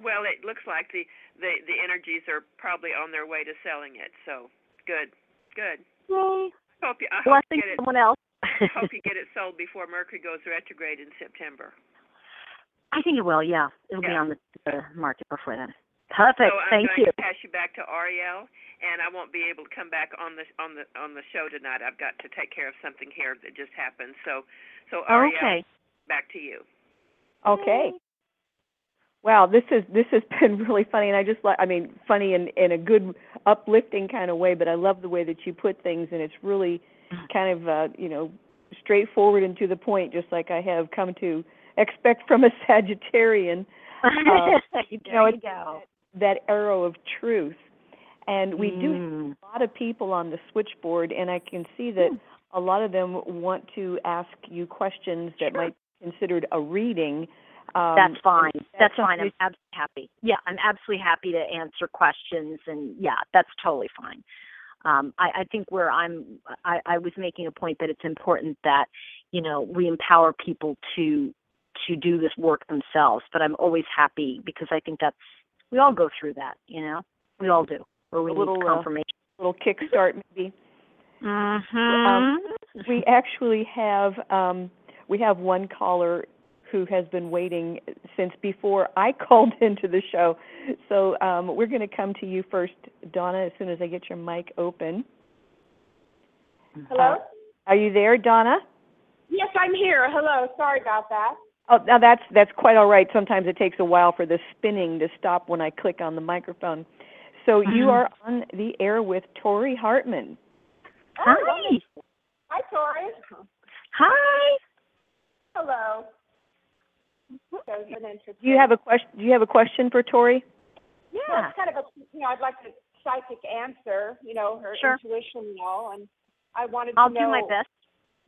Well, it looks like the, the the energies are probably on their way to selling it. So good, good. Yay. Hope you. I hope you Blessing get it. someone else. hope you get it sold before Mercury goes retrograde in September. I think it will, yeah. It'll be on the, the market before then. Perfect. Thank you. So I'm Thank going you. to pass you back to Ariel, and I won't be able to come back on the on the on the show tonight. I've got to take care of something here that just happened. So, so Ariel, Okay. back to you. Okay. Wow, this is this has been really funny, and I just like I mean funny in in a good uplifting kind of way. But I love the way that you put things, and it's really kind of uh, you know straightforward and to the point, just like I have come to expect from a Sagittarian. Uh, there you know, you go. that arrow of truth, and we do have Mm. a lot of people on the switchboard, and I can see that Hmm. a lot of them want to ask you questions that Sure. might be considered a reading. Um, That's fine. That's fine. I'm absolutely happy. Yeah, I'm absolutely happy to answer questions, and yeah, that's totally fine. Um, I, I think where I'm, I, I was making a point that it's important that you know we empower people to to do this work themselves. But I'm always happy because I think that's we all go through that. You know, we all do. Where we A little, need uh, confirmation. little kickstart maybe. mm-hmm. um, we actually have um, we have one caller who has been waiting since before I called into the show. So um, we're going to come to you first, Donna, as soon as I get your mic open. Hello? Uh, are you there, Donna? yes, I'm here. Hello. Sorry about that. Oh, now that's that's quite all right. Sometimes it takes a while for the spinning to stop when I click on the microphone. So you Mhm. are on the air with Tori Hartman. Hi. Hi, Tori. Hi. Hello. Mm-hmm. That an interesting. Do you have a question? Do you have a question for Tori? Well, Yeah. it's kind of a, you know, I'd like a psychic answer, you know, her Sure. intuition, you know, and I wanted I'll to do my best.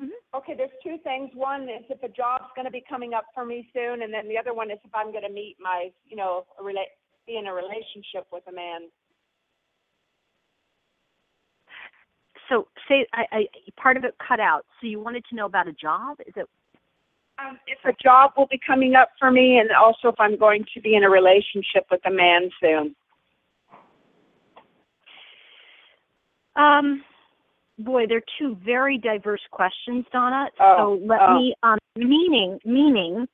Mm-hmm. Okay, there's two things. One is if a job's going to be coming up for me soon, and then the other one is if I'm going to meet my, you know, a rela- be in a relationship with a man. So say I, I part of it cut out. So you wanted to know about a job? Is it Um, if a job will be coming up for me, and also if I'm going to be in a relationship with a man soon. um boy, they're two very diverse questions, Donna. Oh, so let oh. me um meaning meaning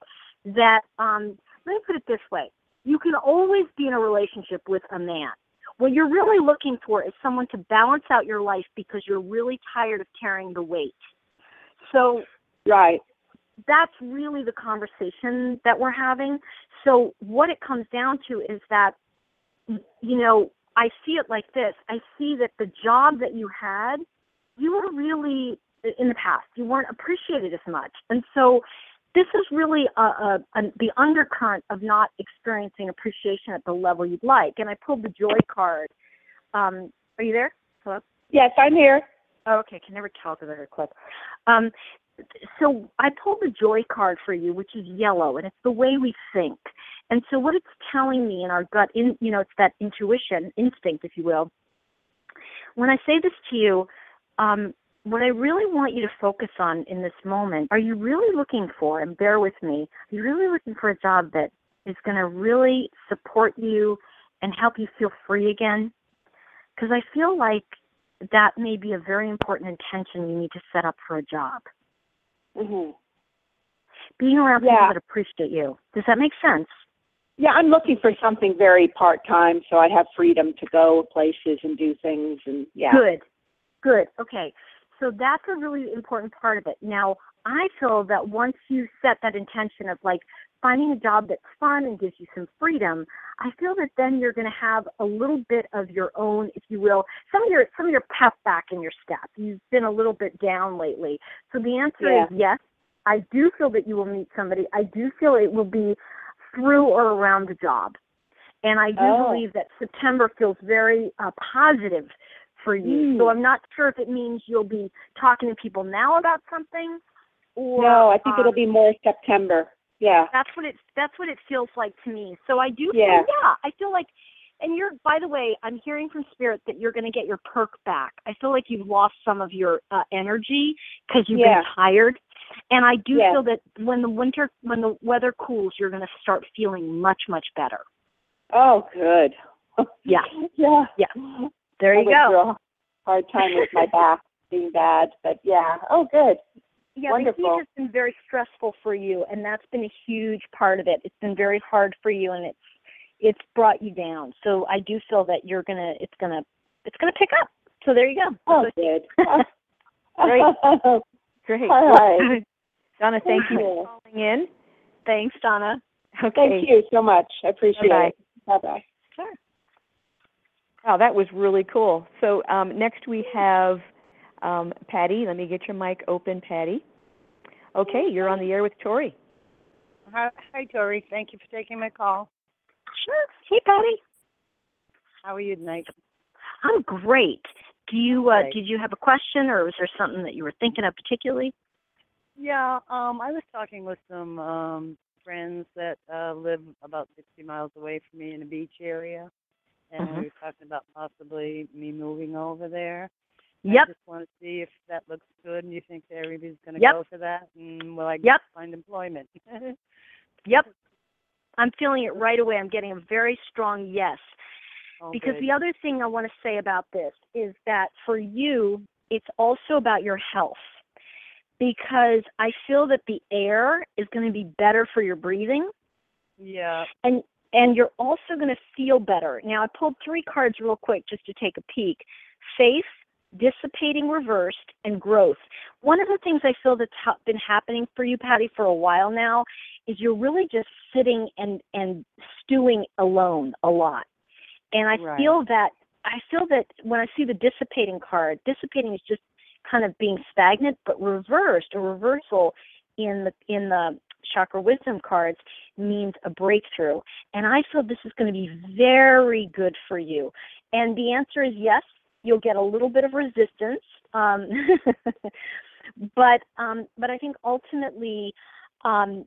that um let me put it this way. You can always be in a relationship with a man. What you're really looking for is someone to balance out your life because you're really tired of carrying the weight. So Right. That's really the conversation that we're having. So what it comes down to is that you know, I see it like this. I see that the job that you had, you were really in the past, you weren't appreciated as much. And so this is really a, a, a the undercurrent of not experiencing appreciation at the level you'd like. And I pulled the joy card. Um, are you there? Hello? Yes, I'm here. Oh, okay, can never tell because I heard clip. Um, so I pulled the joy card for you, which is yellow, and it's the way we think. And so what it's telling me in our gut, in you know, it's that intuition, instinct, if you will. When I say this to you, um, what I really want you to focus on in this moment, are you really looking for, and bear with me, are you really looking for a job that is going to really support you and help you feel free again? Because I feel like that may be a very important intention you need to set up for a job. Mhm. Being around Yeah. people that appreciate you. Does that make sense? Yeah, I'm looking for something very part-time so I have freedom to go places and do things and yeah. Good. Good. Okay. So that's a really important part of it. Now, I feel that once you set that intention of like finding a job that's fun and gives you some freedom, I feel that then you're going to have a little bit of your own, if you will, some of your some of your pep back in your step. You've been a little bit down lately. So the answer Yeah. is yes. I do feel that you will meet somebody. I do feel it will be through or around the job. And I do Oh. believe that September feels very uh, positive for you. Mm. So I'm not sure if it means you'll be talking to people now about something or No, I think um, it'll be more September. Yeah. that's what it that's what it feels like to me. So I do Yeah. feel yeah, I feel like and you're by the way, I'm hearing from spirit that you're going to get your perk back. I feel like you've lost some of your uh, energy cuz you've Yeah. been tired. And I do Yeah. feel that when the winter when the weather cools, you're going to start feeling much much better. Oh, good. Yeah. Yeah. Yeah. There I you go. hard time with my back being bad, but yeah. Oh, good. Yeah, Wonderful. the heat has been very stressful for you, and that's been a huge part of it. It's been very hard for you, and it's it's brought you down. So I do feel that you're gonna, it's gonna, it's gonna pick up. So there you go. Oh, good. Great. Great. All right. Donna, thank you for calling in. Thanks, Donna. Okay. Thank you so much. I appreciate Bye-bye. it. Bye-bye. Wow, that was really cool. So um, next we have um, Patty. Let me get your mic open, Patty. Okay, you're on the air with Tori. Hi, hi, Tori. Thank you for taking my call. Sure. Hey, Patty. How are you tonight? I'm great. Do you uh, Great. did you have a question, or was there something that you were thinking of particularly? Yeah, um, I was talking with some um friends that uh live about 60 miles away from me in a beach area, and Mhm. we were talking about possibly me moving over there. I Yep. just want to see if that looks good, and you think that everybody's going to Yep. go for that, and will I Yep. find employment? Yep. I'm feeling it right away. I'm getting a very strong yes. oh, Because good. the other thing I want to say about this is that for you, it's also about your health. Because I feel that the air is going to be better for your breathing yeah, and and you're also going to feel better. Now I pulled three cards real quick just to take a peek. Faith, dissipating reversed and growth. One of the things I feel that's ha- been happening for you Patty for a while now is you're really just sitting and and stewing alone a lot. And I Right. feel that I feel that when I see the dissipating card, dissipating is just kind of being stagnant, but reversed, a reversal in the in the chakra wisdom cards means a breakthrough. And I feel this is going to be very good for you. And the answer is yes, you'll get a little bit of resistance. Um, but um, but I think ultimately um,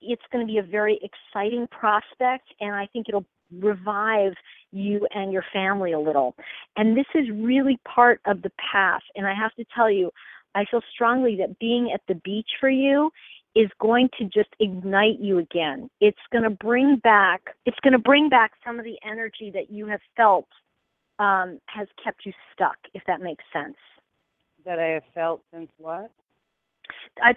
it's going to be a very exciting prospect, and I think it'll revive you and your family a little. And this is really part of the path. And I have to tell you, I feel strongly that being at the beach for you is going to just ignite you again. It's going to bring back it's going to bring back some of the energy that you have felt um, has kept you stuck, if that makes sense. that I have felt since what? I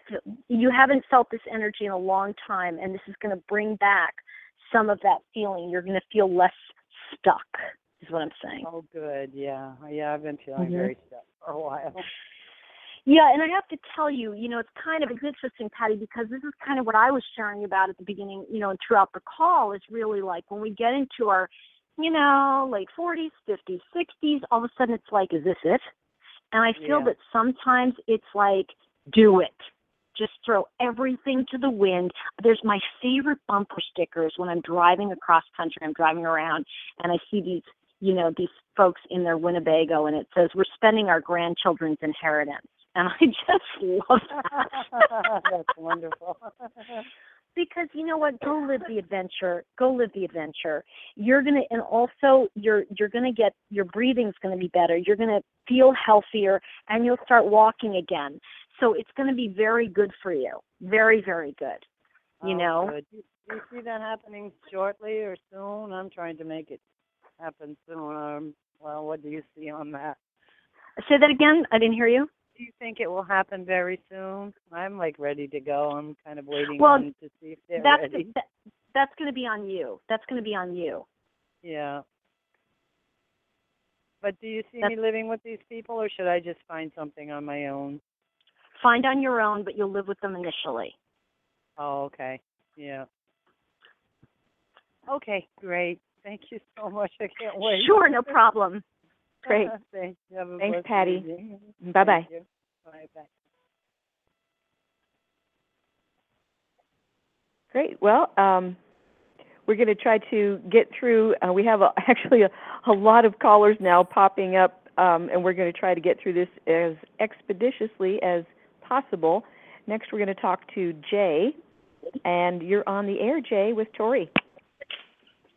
you haven't felt this energy in a long time, and this is going to bring back some of that feeling. You're going to feel less stuck, is what I'm saying. Oh, good. Yeah, yeah. I've been feeling Mhm. very stuck for a while. Yeah, and I have to tell you, you know, it's kind of it's interesting, Patty, because this is kind of what I was sharing about at the beginning, you know, and throughout the call is really like when we get into our, you know, late 40s, 50s, 60s, all of a sudden it's like, is this it? And I feel Yeah. that sometimes it's like, do it. Just throw everything to the wind. There's my favorite bumper stickers when I'm driving across country. I'm driving around and I see these you know, these folks in their Winnebago, and it says, "We're spending our grandchildren's inheritance," and I just love that. That's wonderful. because you know what? Go live the adventure. Go live the adventure. You're going to and also you're you're going to get your breathing's going to be better. You're going to feel healthier and you'll start walking again. So it's going to be very good for you. Very very good you Oh, know? good. Do do you see that happening shortly or soon? I'm trying to make it happen soon. Um, well, what do you see on that? say that again. I didn't hear you Do you think it will happen very soon? I'm like ready to go. I'm kind of waiting Well, on to see if they're that's ready. that, that's going to be on you that's going to be on you Yeah. But do you see That's- me living with these people, or should I just find something on my own? find on your own but you'll live with them initially Oh, okay. Yeah. Okay, great. Thank you so much. I can't wait. sure no problem Great. Thanks. Thanks, Patty. evening. Bye-bye. Bye bye. Great. Well, um, we're going to try to get through. Uh, we have a, actually a, a lot of callers now popping up, um, and we're going to try to get through this as expeditiously as possible. Next, we're going to talk to Jay, and you're on the air, Jay, with Tori.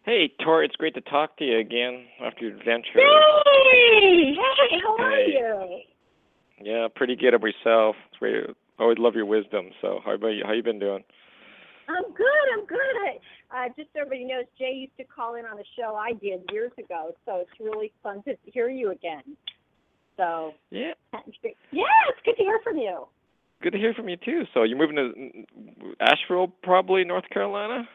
Hey, Tori, it's great to talk to you again after your adventure. hey hey how are Hey. you Yeah, pretty good of yourself. It's great. I always love your wisdom. So, how about you? How you been doing? I'm good. I'm good. I, uh, just so everybody knows, Jay used to call in on a show I did years ago, so it's really fun to hear you again. So Yeah, yeah, it's good to hear from you. good to hear from you too. So, you're moving to Asheville, probably North Carolina.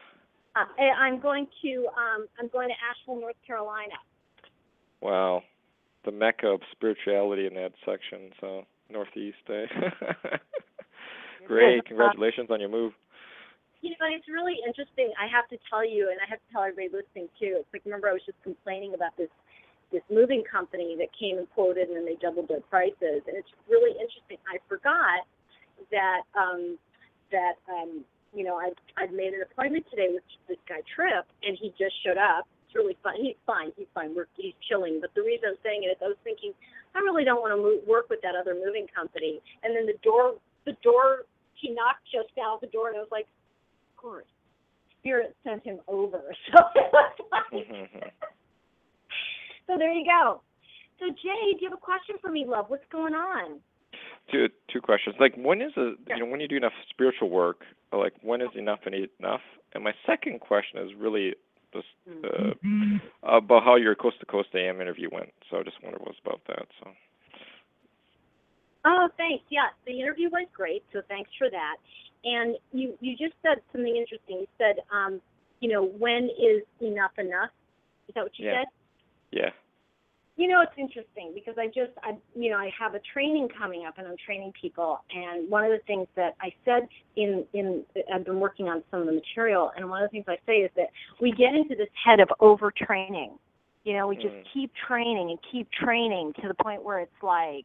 Uh, I- I'm going to um, I'm going to Asheville, North Carolina. Wow, the mecca of spirituality in that section. So, Northeast. Eh? great. Congratulations on your move. You know, it's really interesting. I have to tell you, and I have to tell everybody listening too. It's like remember I was just complaining about this this moving company that came and quoted, and then they doubled their prices. And it's really interesting. I forgot that um, that um, you know I I've made an appointment today with this guy Trip, and he just showed up. It's really fun. He's fine. He's fine. We're, he's chilling. But the reason I'm saying it is I was thinking I really don't want to move, work with that other moving company. And then the door the door he knocked just at the door, and I was like of course. Spirit sent him over. So it was like, mm-hmm. so there you go. So Jay, do you have a question for me, love? What's going on? Two two questions. Like, when is a you know when you do enough spiritual work? Like, when is enough and enough? And my second question is really just uh, about how your coast to coast AM interview went. So I just wondered what's about that. So Oh, thanks. Yeah, the interview was great, so thanks for that. And you you just said something interesting. You said, um, you know, when is enough enough? Is that what you Yeah. said? yeah. You know, it's interesting because I just, I, you know, I have a training coming up, and I'm training people. And one of the things that I said in, in, I've been working on some of the material, and one of the things I say is that we get into this head of overtraining. You know, we just Mm. keep training and keep training to the point where it's like,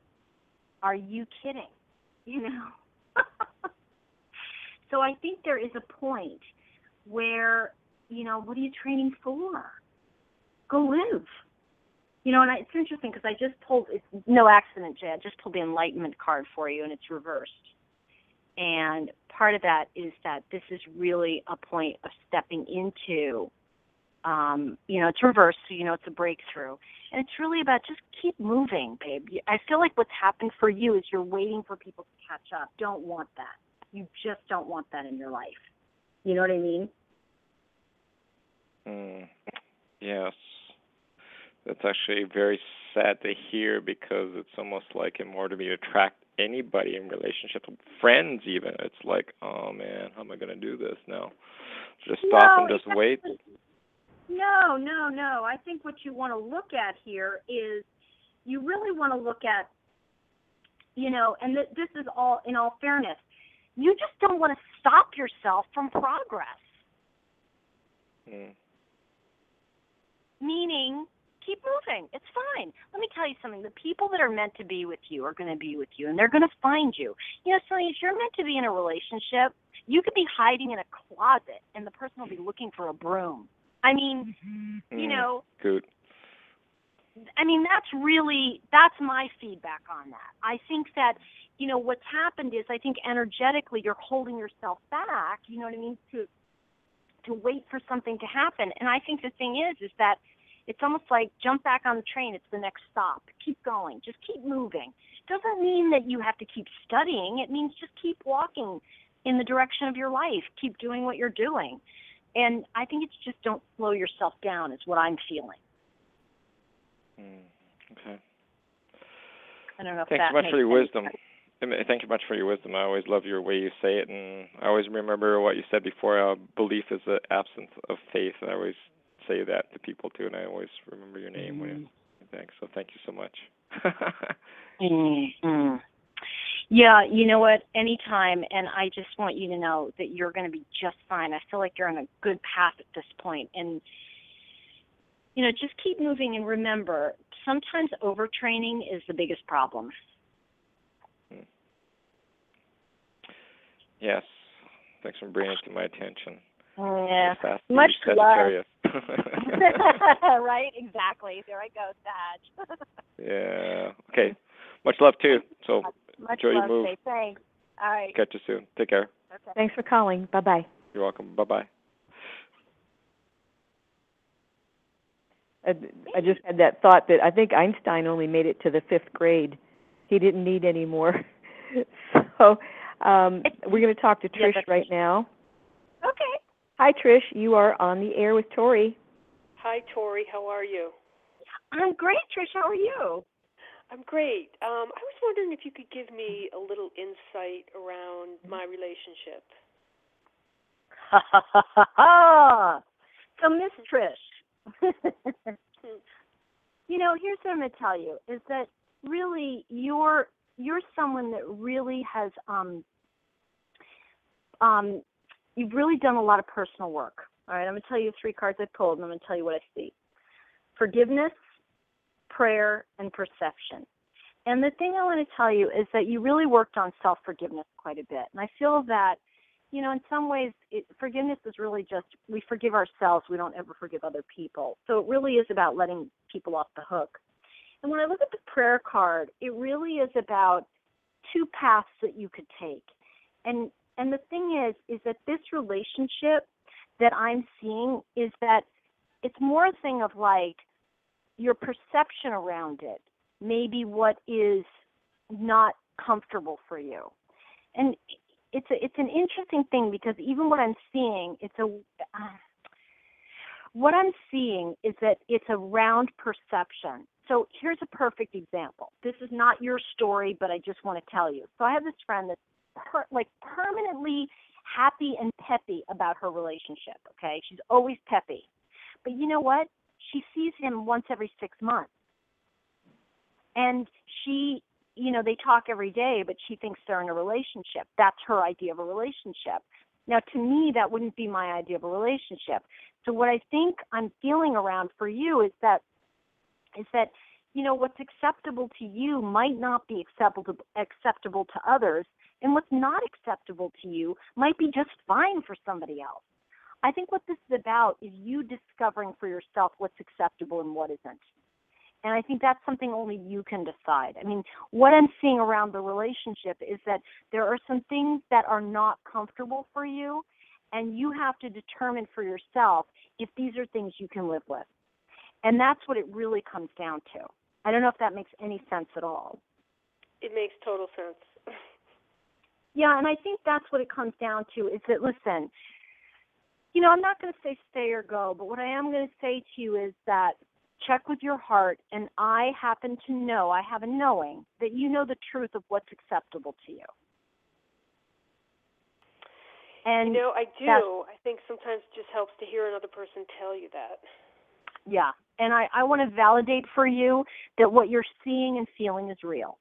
are you kidding? You know. so I think there is a point where, you know, what are you training for? Go live. You know, and I, it's interesting because I just pulled, it's no accident, Jay. I just pulled the enlightenment card for you, and it's reversed. And part of that is that this is really a point of stepping into, um, you know, it's reversed, so you know it's a breakthrough. And it's really about just keep moving, babe. I feel like what's happened for you is you're waiting for people to catch up. Don't want that. You just don't want that in your life. You know what I mean? Mm, yes. That's actually very sad to hear because it's almost like in order to be attract anybody in relationship, friends even, it's like, oh man, how am I going to do this now? Just stop No, and just wait. No, no, no. I think what you want to look at here is you really want to look at, you know, and th- this is all in all fairness, you just don't want to stop yourself from progress. Mm. Meaning, keep moving. It's fine. Let me tell you something. The people that are meant to be with you are going to be with you, and they're going to find you. You know, so if you're meant to be in a relationship, you could be hiding in a closet, and the person will be looking for a broom. I mean, you Mm. know, Good. I mean, that's really that's my feedback on that. I think that you know what's happened is I think energetically you're holding yourself back. You know what I mean to to wait for something to happen. And I think the thing is is that it's almost like jump back on the train. It's the next stop. Keep going. Just keep moving. Doesn't mean that you have to keep studying. It means just keep walking in the direction of your life. Keep doing what you're doing. And I think it's just don't slow yourself down. Is what I'm feeling. Mm, okay. I don't know if Thanks that so much makes for your wisdom. sense. Thank you much for your wisdom. I always love your way you say it, and I always remember what you said before. Uh, belief is the absence of faith, and I always say that to people too. And I always remember your name when you thanks. So thank you so much. mm Yeah, you know what? Anytime, and I just want you to know that you're going to be just fine. I feel like you're on a good path at this point, and you know, just keep moving. And remember, sometimes overtraining is the biggest problem. yes. Thanks for bringing it to my attention. Yeah, much love. Sagittarius. right? Exactly. There I go, Sag. yeah. Okay. Much love too. So Much enjoy your love. move. Say thanks. All right. Catch you soon. Take care. Okay. Thanks for calling. Bye bye. You're welcome. Bye bye. I, I just had that thought that I think Einstein only made it to the fifth grade. He didn't need any more. so um, we're going to talk to Trish that's- right now. Okay. Hi, Trish. You are on the air with Tori. Hi, Tori. How are you? I'm great, Trish. How are you? I'm great. Um, I was wondering if you could give me a little insight around my relationship. so, Miss Trish, you know, here's what I'm going to tell you: is that really you're you're someone that really has um um you've really done a lot of personal work. All right, I'm going to tell you three cards I pulled, and I'm going to tell you what I see: forgiveness, prayer, and perception. And the thing I want to tell you is that you really worked on self forgiveness quite a bit, and I feel that you know, in some ways, it, forgiveness is really just we forgive ourselves. We don't ever forgive other people. So it really is about letting people off the hook. And when I look at the prayer card, it really is about two paths that you could take. And and the thing is, is that this relationship that I'm seeing is that it's more a thing of like your perception around it, maybe what is not comfortable for you. And it's a, it's an interesting thing because even what I'm seeing, it's a uh, what I'm seeing is that it's around perception. So here's a perfect example. This is not your story, but I just want to tell you. So I have this friend that's per, like permanently happy and peppy about her relationship. Okay, she's always peppy, but you know what? She sees him once every six months, and she you know, they talk every day, but she thinks they're in a relationship. That's her idea of a relationship. Now, to me, that wouldn't be my idea of a relationship. So, what I think I'm feeling around for you is that, is that, you know, what's acceptable to you might not be acceptable acceptable to others, and what's not acceptable to you might be just fine for somebody else. I think what this is about is you discovering for yourself what's acceptable and what isn't. And I think that's something only you can decide. I mean, what I'm seeing around the relationship is that there are some things that are not comfortable for you, and you have to determine for yourself if these are things you can live with. And that's what it really comes down to. I don't know if that makes any sense at all. It makes total sense. Yeah, and I think that's what it comes down to is that, listen, you know, I'm not going to say stay or go, but what I am going to say to you is that check with your heart and i happen to know i have a knowing that you know the truth of what's acceptable to you and you know, I do. I think sometimes it just helps to hear another person tell you that. yeah and i i want to validate for you that what you're seeing and feeling is real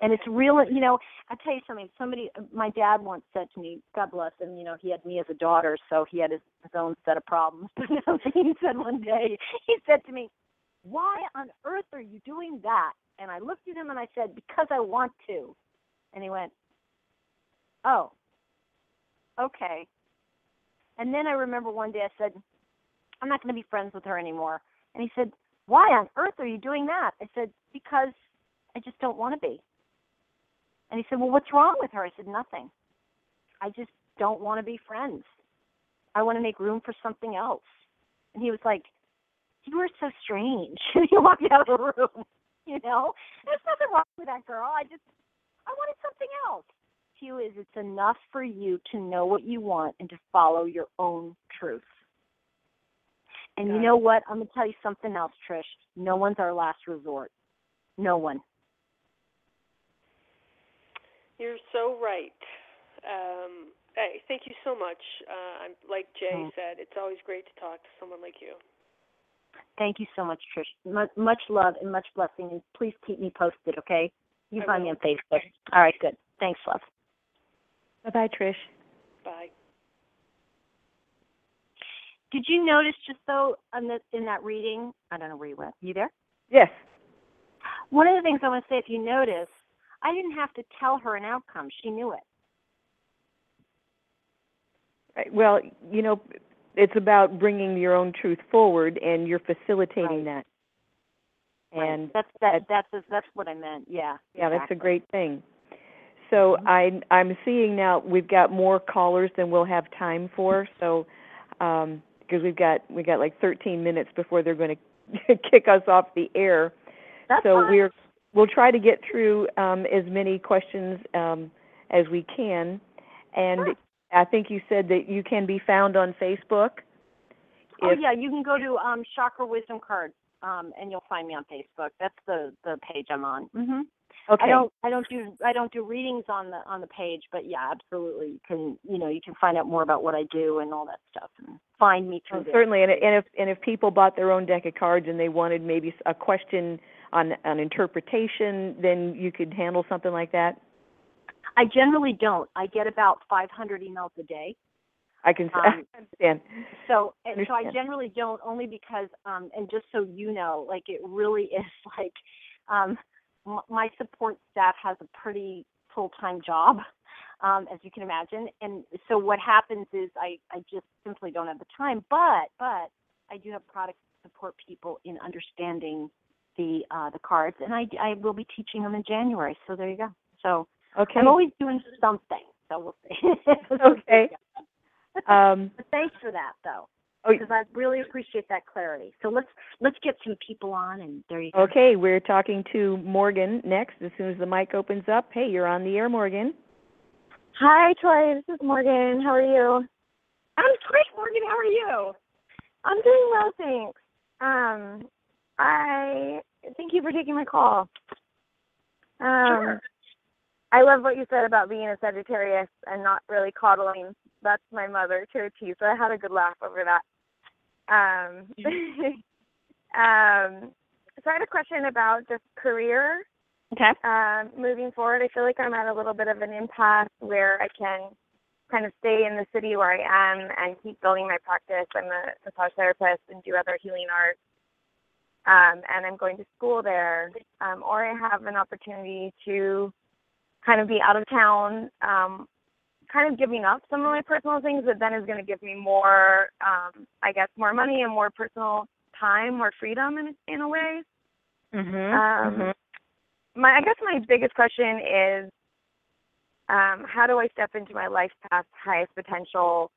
and it's real you know i tell you something somebody my dad once said to me god bless him you know he had me as a daughter so he had his, his own set of problems. But he said one day he said to me why on earth are you doing that? And i looked at him and i said because i want to. And he went oh okay. And then i remember one day i said i'm not going to be friends with her anymore. And he said why on earth are you doing that? I said, because I just don't want to be. And he said, well, what's wrong with her? I said, nothing. I just don't want to be friends. I want to make room for something else. And he was like, you are so strange. and he walked out of the room. You know, there's nothing wrong with that girl. I just, I wanted something else. To you is it's enough for you to know what you want and to follow your own truth. And Got you know what? I'm gonna tell you something else, Trish. No one's our last resort. No one. You're so right. Um, hey, thank you so much. Uh, I'm like Jay Mm. said, it's always great to talk to someone like you. Thank you so much, Trish. Much, much love and much blessing. And please keep me posted, okay? You I find me on Facebook. All right, good. Thanks, love. Bye bye, Trish. Bye. Did you notice just though on the, in that reading? I don't know where you went. You there? Yes. One of the things I want to say, if you notice, I didn't have to tell her an outcome. She knew it. Well, you know, it's about bringing your own truth forward, and you're facilitating that. And That's that. That's that's what I meant. Yeah. yeah, that's a great thing. So I I'm seeing now we've got more callers than we'll have time for. So um because we've got we got like 13 minutes before they're going to kick us off the air. That's so fine. we're we'll try to get through um as many questions um as we can. And Sure. I think you said that you can be found on Facebook. Oh If- yeah, you can go to um Chakra Wisdom Cards, um, and you'll find me on Facebook. That's the the page I'm on. Mhm. Okay. I don't I don't do I don't do readings on the on the page, but yeah, absolutely. You can you know you can find out more about what I do and all that stuff, and find me through Oh, certainly, and, and if and if people bought their own deck of cards and they wanted maybe a question on on interpretation, then you could handle something like that. I generally don't. I get about 500 emails a day. I can Um, I understand. So, and so I generally don't only because, um, and just so you know, like it really is like, um, m- my support staff has a pretty full-time job, um, as you can imagine. And so what happens is I, I just simply don't have the time, but, but I do have product support people in understanding the, uh, the cards and I, I will be teaching them in January. So there you go. So Okay. I'm always doing something. So we'll see. Okay. Um, But thanks for that, though, oh, because I really appreciate that clarity. So let's let's get some people on, and there you go. okay, we're talking to Morgan next. As soon as the mic opens up, hey, you're on the air, Morgan. Hi, Tori. This is Morgan. How are you? I'm great, Morgan. How are you? I'm doing well, thanks. Um, I thank you for taking my call. Um, Sure. I love what you said about being a Sagittarius and not really coddling. That's my mother to a T, so I had a good laugh over that. Um, um, so I had a question about just career. Okay. um, moving forward, I feel like I'm at a little bit of an impasse where I can kind of stay in the city where I am and keep building my practice. I'm a massage therapist and do other healing arts. Um, and I'm going to school there. Um, or I have an opportunity to kind of be out of town, um, kind of giving up some of my personal things that then is going to give me more, um, I guess, more money and more personal time, more freedom in, in a way. Mhm. Um, my I guess my biggest question is um, how do I step into my life's past highest potential?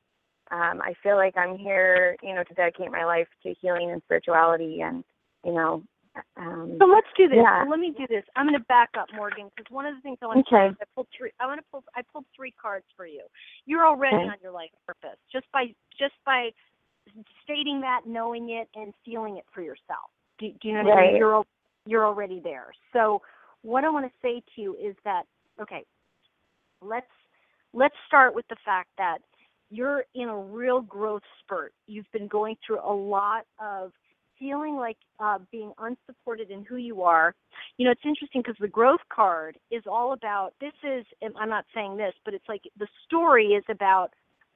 Um, I feel like I'm here, you know, to dedicate my life to healing and spirituality, and you know, um, So let's do this. Yeah. So let me do this. I'm going to back up, Morgan, because one of the things I want to Okay. is I pulled three. I want to pull. I pulled three cards for you. You're already Okay. on your life purpose just by just by stating that, knowing it, and feeling it for yourself. Do, do you know what I mean? You're you're already there. So what I want to say to you is that okay, let's let's start with the fact that you're in a real growth spurt. You've been going through a lot of feeling like uh, being unsupported in who you are. You know, it's interesting because the growth card is all about this is, I'm not saying this, but it's like the story is about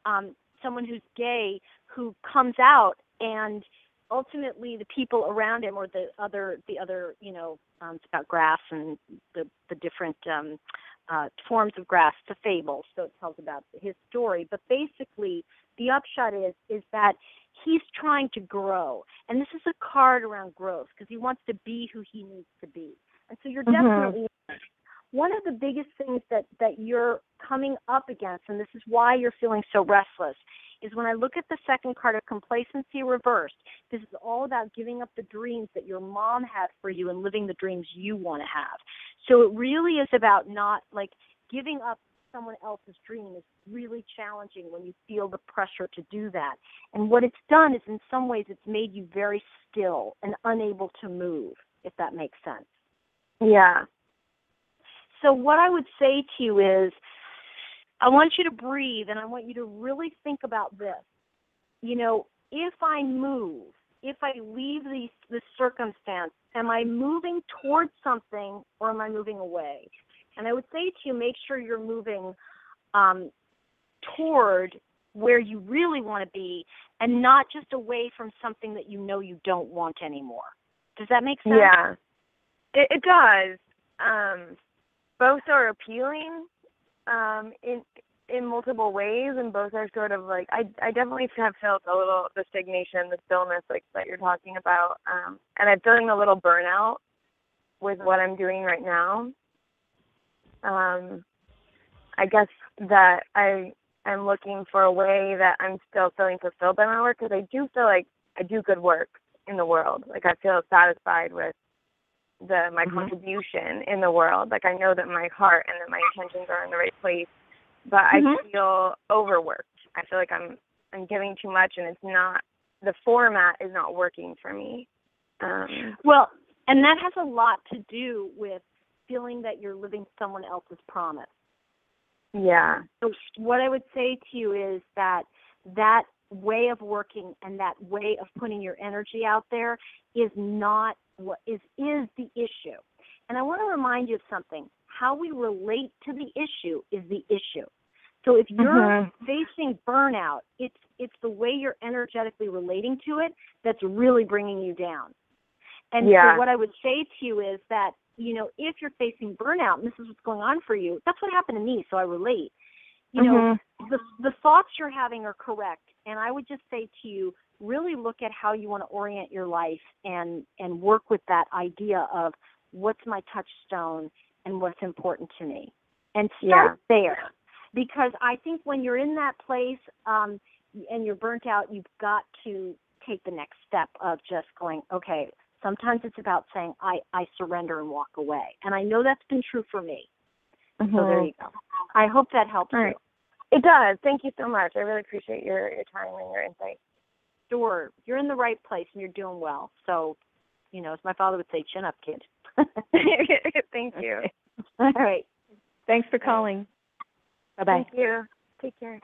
um, someone who's gay who comes out and ultimately the people around him or the other the other you know um, it's about grass and the the different um, uh, forms of grass. It's a fable, so it tells about his story. But basically, the upshot is is that he's trying to grow, and this is a card around growth because he wants to be who he needs to be, and so you're Mhm. definitely one of the biggest things that that you're coming up against and this is why you're feeling so restless is when i look at the second card of complacency reversed this is all about giving up the dreams that your mom had for you and living the dreams you want to have. So it really is about not like giving up someone else's dream is really challenging when you feel the pressure to do that and what it's done is in some ways it's made you very still and unable to move if that makes sense Yeah. so what I would say to you is I want you to breathe and I want you to really think about this. You know, if I move, if I leave these this circumstance, am I moving towards something or am I moving away? And I would say to you, make sure you're moving um, toward where you really want to be and not just away from something that you know you don't want anymore. Does that make sense? Yeah. It, it does. Um, both are appealing um, in in multiple ways, and both are sort of like I I definitely have felt a little the stagnation, the stillness, like that you're talking about, um, and I'm feeling a little burnout with what I'm doing right now. Um, I guess that I am looking for a way that I'm still feeling fulfilled by my work because I do feel like I do good work in the world. Like I feel satisfied with the my contribution in the world. Like I know that my heart and that my intentions are in the right place, but Mhm. I feel overworked. I feel like I'm I'm giving too much and it's not the format is not working for me. Um Well, and that has a lot to do with feeling that you're living someone else's promise. yeah. So what I would say to you is that that way of working and that way of putting your energy out there is not what is is the issue. And I want to remind you of something. How we relate to the issue is the issue. So if you're Mhm. facing burnout, it's it's the way you're energetically relating to it that's really bringing you down. And Yeah. so what I would say to you is that, you know, if you're facing burnout and this is what's going on for you, that's what happened to me, so I relate. You know, the the thoughts you're having are correct. And I would just say to you, really look at how you want to orient your life and and work with that idea of what's my touchstone and what's important to me. And start there. Because I think when you're in that place um and you're burnt out, you've got to take the next step of just going, okay, sometimes it's about saying I I surrender and walk away. And I know that's been true for me. So there mm-hmm. you go. I hope that helps you. right. It does. Thank you so much. I really appreciate your your time and your insight. Sure. You're in the right place and you're doing well. So, you know, as my father would say, chin up, kid. Thank you. All right. Thanks for calling. Bye bye. Thank you. Take care.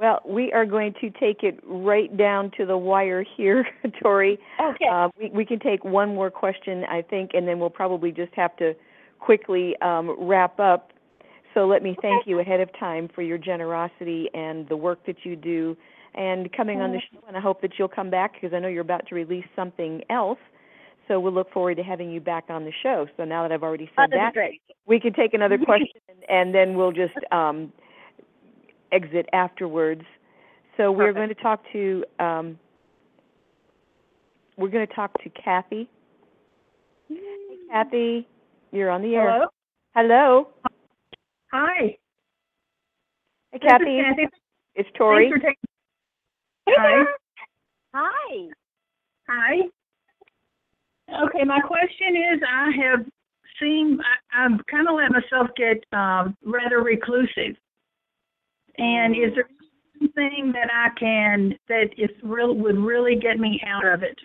Well, we are going to take it right down to the wire here, Tori. Okay. Uh, we, we can take one more question, I think, and then we'll probably just have to quickly um, wrap up. So let me thank you ahead of time for your generosity and the work that you do and coming on the show. And I hope that you'll come back because I know you're about to release something else. So we'll look forward to having you back on the show. So now that I've already Oh, said that'd that, great. we can take another question and, and then we'll just um, exit afterwards. So we're going to talk to um, we're going to talk to Kathy. Hey, Kathy, you're on the air. Hello? Hello. Hi. Hey, This Kathy. Kathy. It's Tori. Thanks for taking. Hi. Hi. Hi. Okay, my question is, I have seen, I, I've kind of let myself get um, rather reclusive, and is there something that I can that is real would really get me out of it?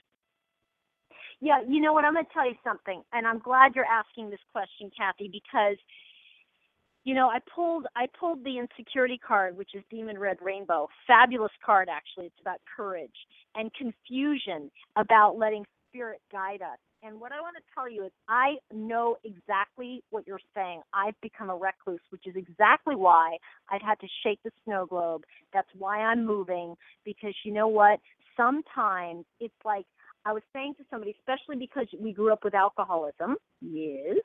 Yeah, you know what? I'm going to tell you something, and I'm glad you're asking this question, Kathy, because you know I pulled I pulled the insecurity card, which is Demon Red Rainbow. Fabulous card, actually. It's about courage and confusion about letting spirit guide us. And what I want to tell you is, I know exactly what you're saying. I've become a recluse, which is exactly why I've had to shake the snow globe. That's why I'm moving, because you know what? Sometimes it's like I was saying to somebody, especially because we grew up with alcoholism, yes,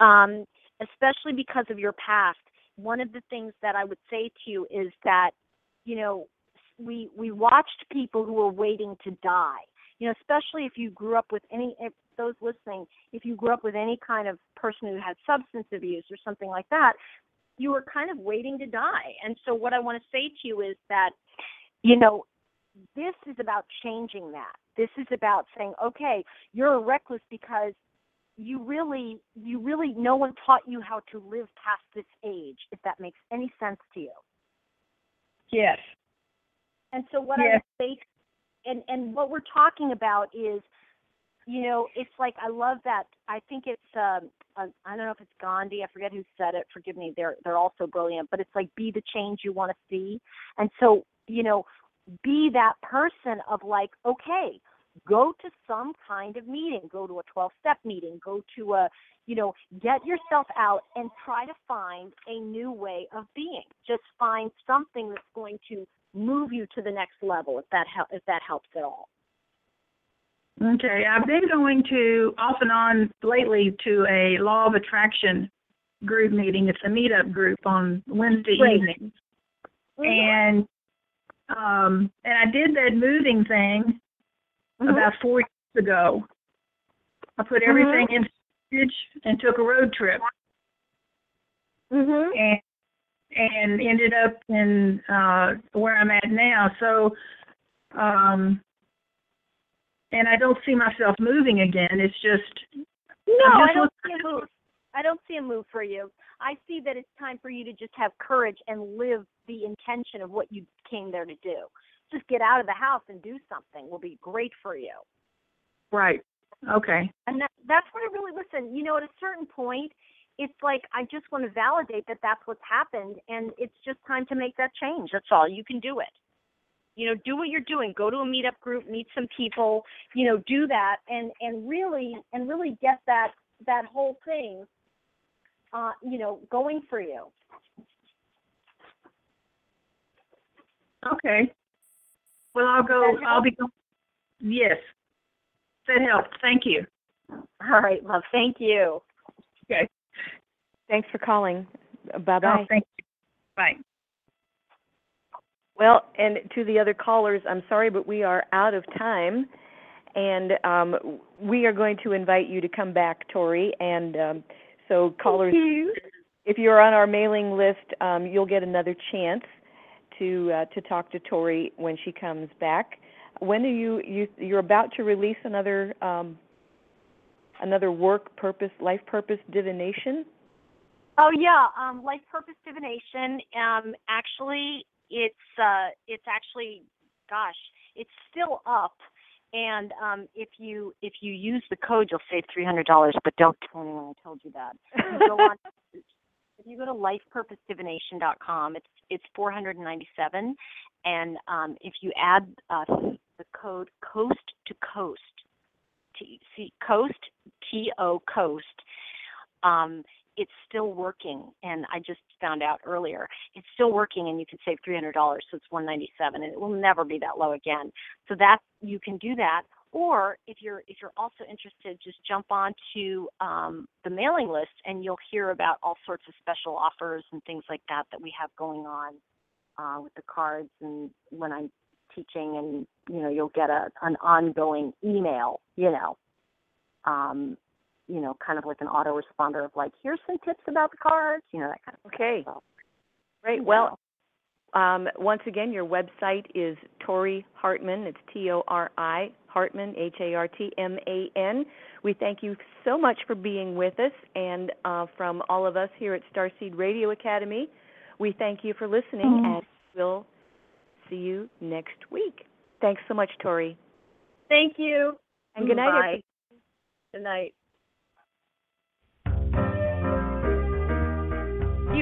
um, especially because of your past, one of the things that I would say to you is that you know, we we watched people who were waiting to die. You know, especially if you grew up with any if those listening, if you grew up with any kind of person who had substance abuse or something like that, you were kind of waiting to die. And so what I want to say to you is that, you know, this is about changing that. This is about saying, okay, you're a recluse because you really you really no one taught you how to live past this age, if that makes any sense to you. Yes. And so what Yes. I would say and and what we're talking about is you know, it's like I love that. I think it's um I don't know if it's Gandhi, I forget who said it. Forgive me. They're they're all so brilliant, but it's like be the change you want to see. And so, you know, be that person of like, okay, go to some kind of meeting, go to a 12 step meeting, go to a, you know, get yourself out and try to find a new way of being. Just find something that's going to move you to the next level if that hel- if that helps at all. Okay, I've been going to off and on lately to a law of attraction group meeting. It's a meetup group on Wednesday Great. evenings, and um, and I did that moving thing about four years ago. I put everything in storage and took a road trip, Mm-hmm. and and ended up in uh, where I'm at now. So. Um, and I don't see myself moving again. It's just No, I'm I don't see a move. I don't see a move for you. I see that it's time for you to just have courage and live the intention of what you came there to do. Just get out of the house and do something will be great for you. right. Okay. And that, that's where I really listen. You know, at a certain point, it's like I just want to validate that that's what's happened, and it's just time to make that change. That's all. You can do it. You know, do what you're doing. Go to a meetup group, meet some people. You know, do that, and and really and really get that that whole thing. Uh, you know, going for you. Okay. Well, I'll go. I'll be. go- Yes. That helps. Thank you. All right, love. Thank you. Okay. Thanks for calling. Bye bye. Oh, thank you. Bye. Well, and to the other callers, I'm sorry, but we are out of time, and um, we are going to invite you to come back, Tori. And um, so, callers, if you're on our mailing list, um, you'll get another chance to uh, to talk to Tori when she comes back. When are you you you're about to release another um, another work purpose life purpose divination? Oh yeah, um, life purpose divination. Um, actually, it's uh, it's actually, gosh, it's still up. And um, if you if you use the code, you'll save three hundred dollars. But don't tell anyone I told you that. If you go on, if you go to lifepurposedivination.com, it's it's four hundred and ninety seven. And um, if you add uh, the code coast to coast, T C coast T O coast, um, it's still working and i just found out earlier it's still working and you can save three hundred dollars so it's one ninety seven and it will never be that low again. So that you can do that or if you're if you're also interested just jump on to um, the mailing list and you'll hear about all sorts of special offers and things like that that we have going on uh, with the cards and when i'm teaching and you know you'll get a an ongoing email you know um, you know, kind of like an autoresponder of like, here's some tips about the cards, you know, that kind of Okay. stuff. Great. Well, um, once again, your website is Tori Hartman. It's T O R I Hartman, H A R T M A N. We thank you so much for being with us, and uh, from all of us here at Starseed Radio Academy, we thank you for listening, Mhm. and we'll see you next week. Thanks so much, Tori. Thank you. And good night, Good night.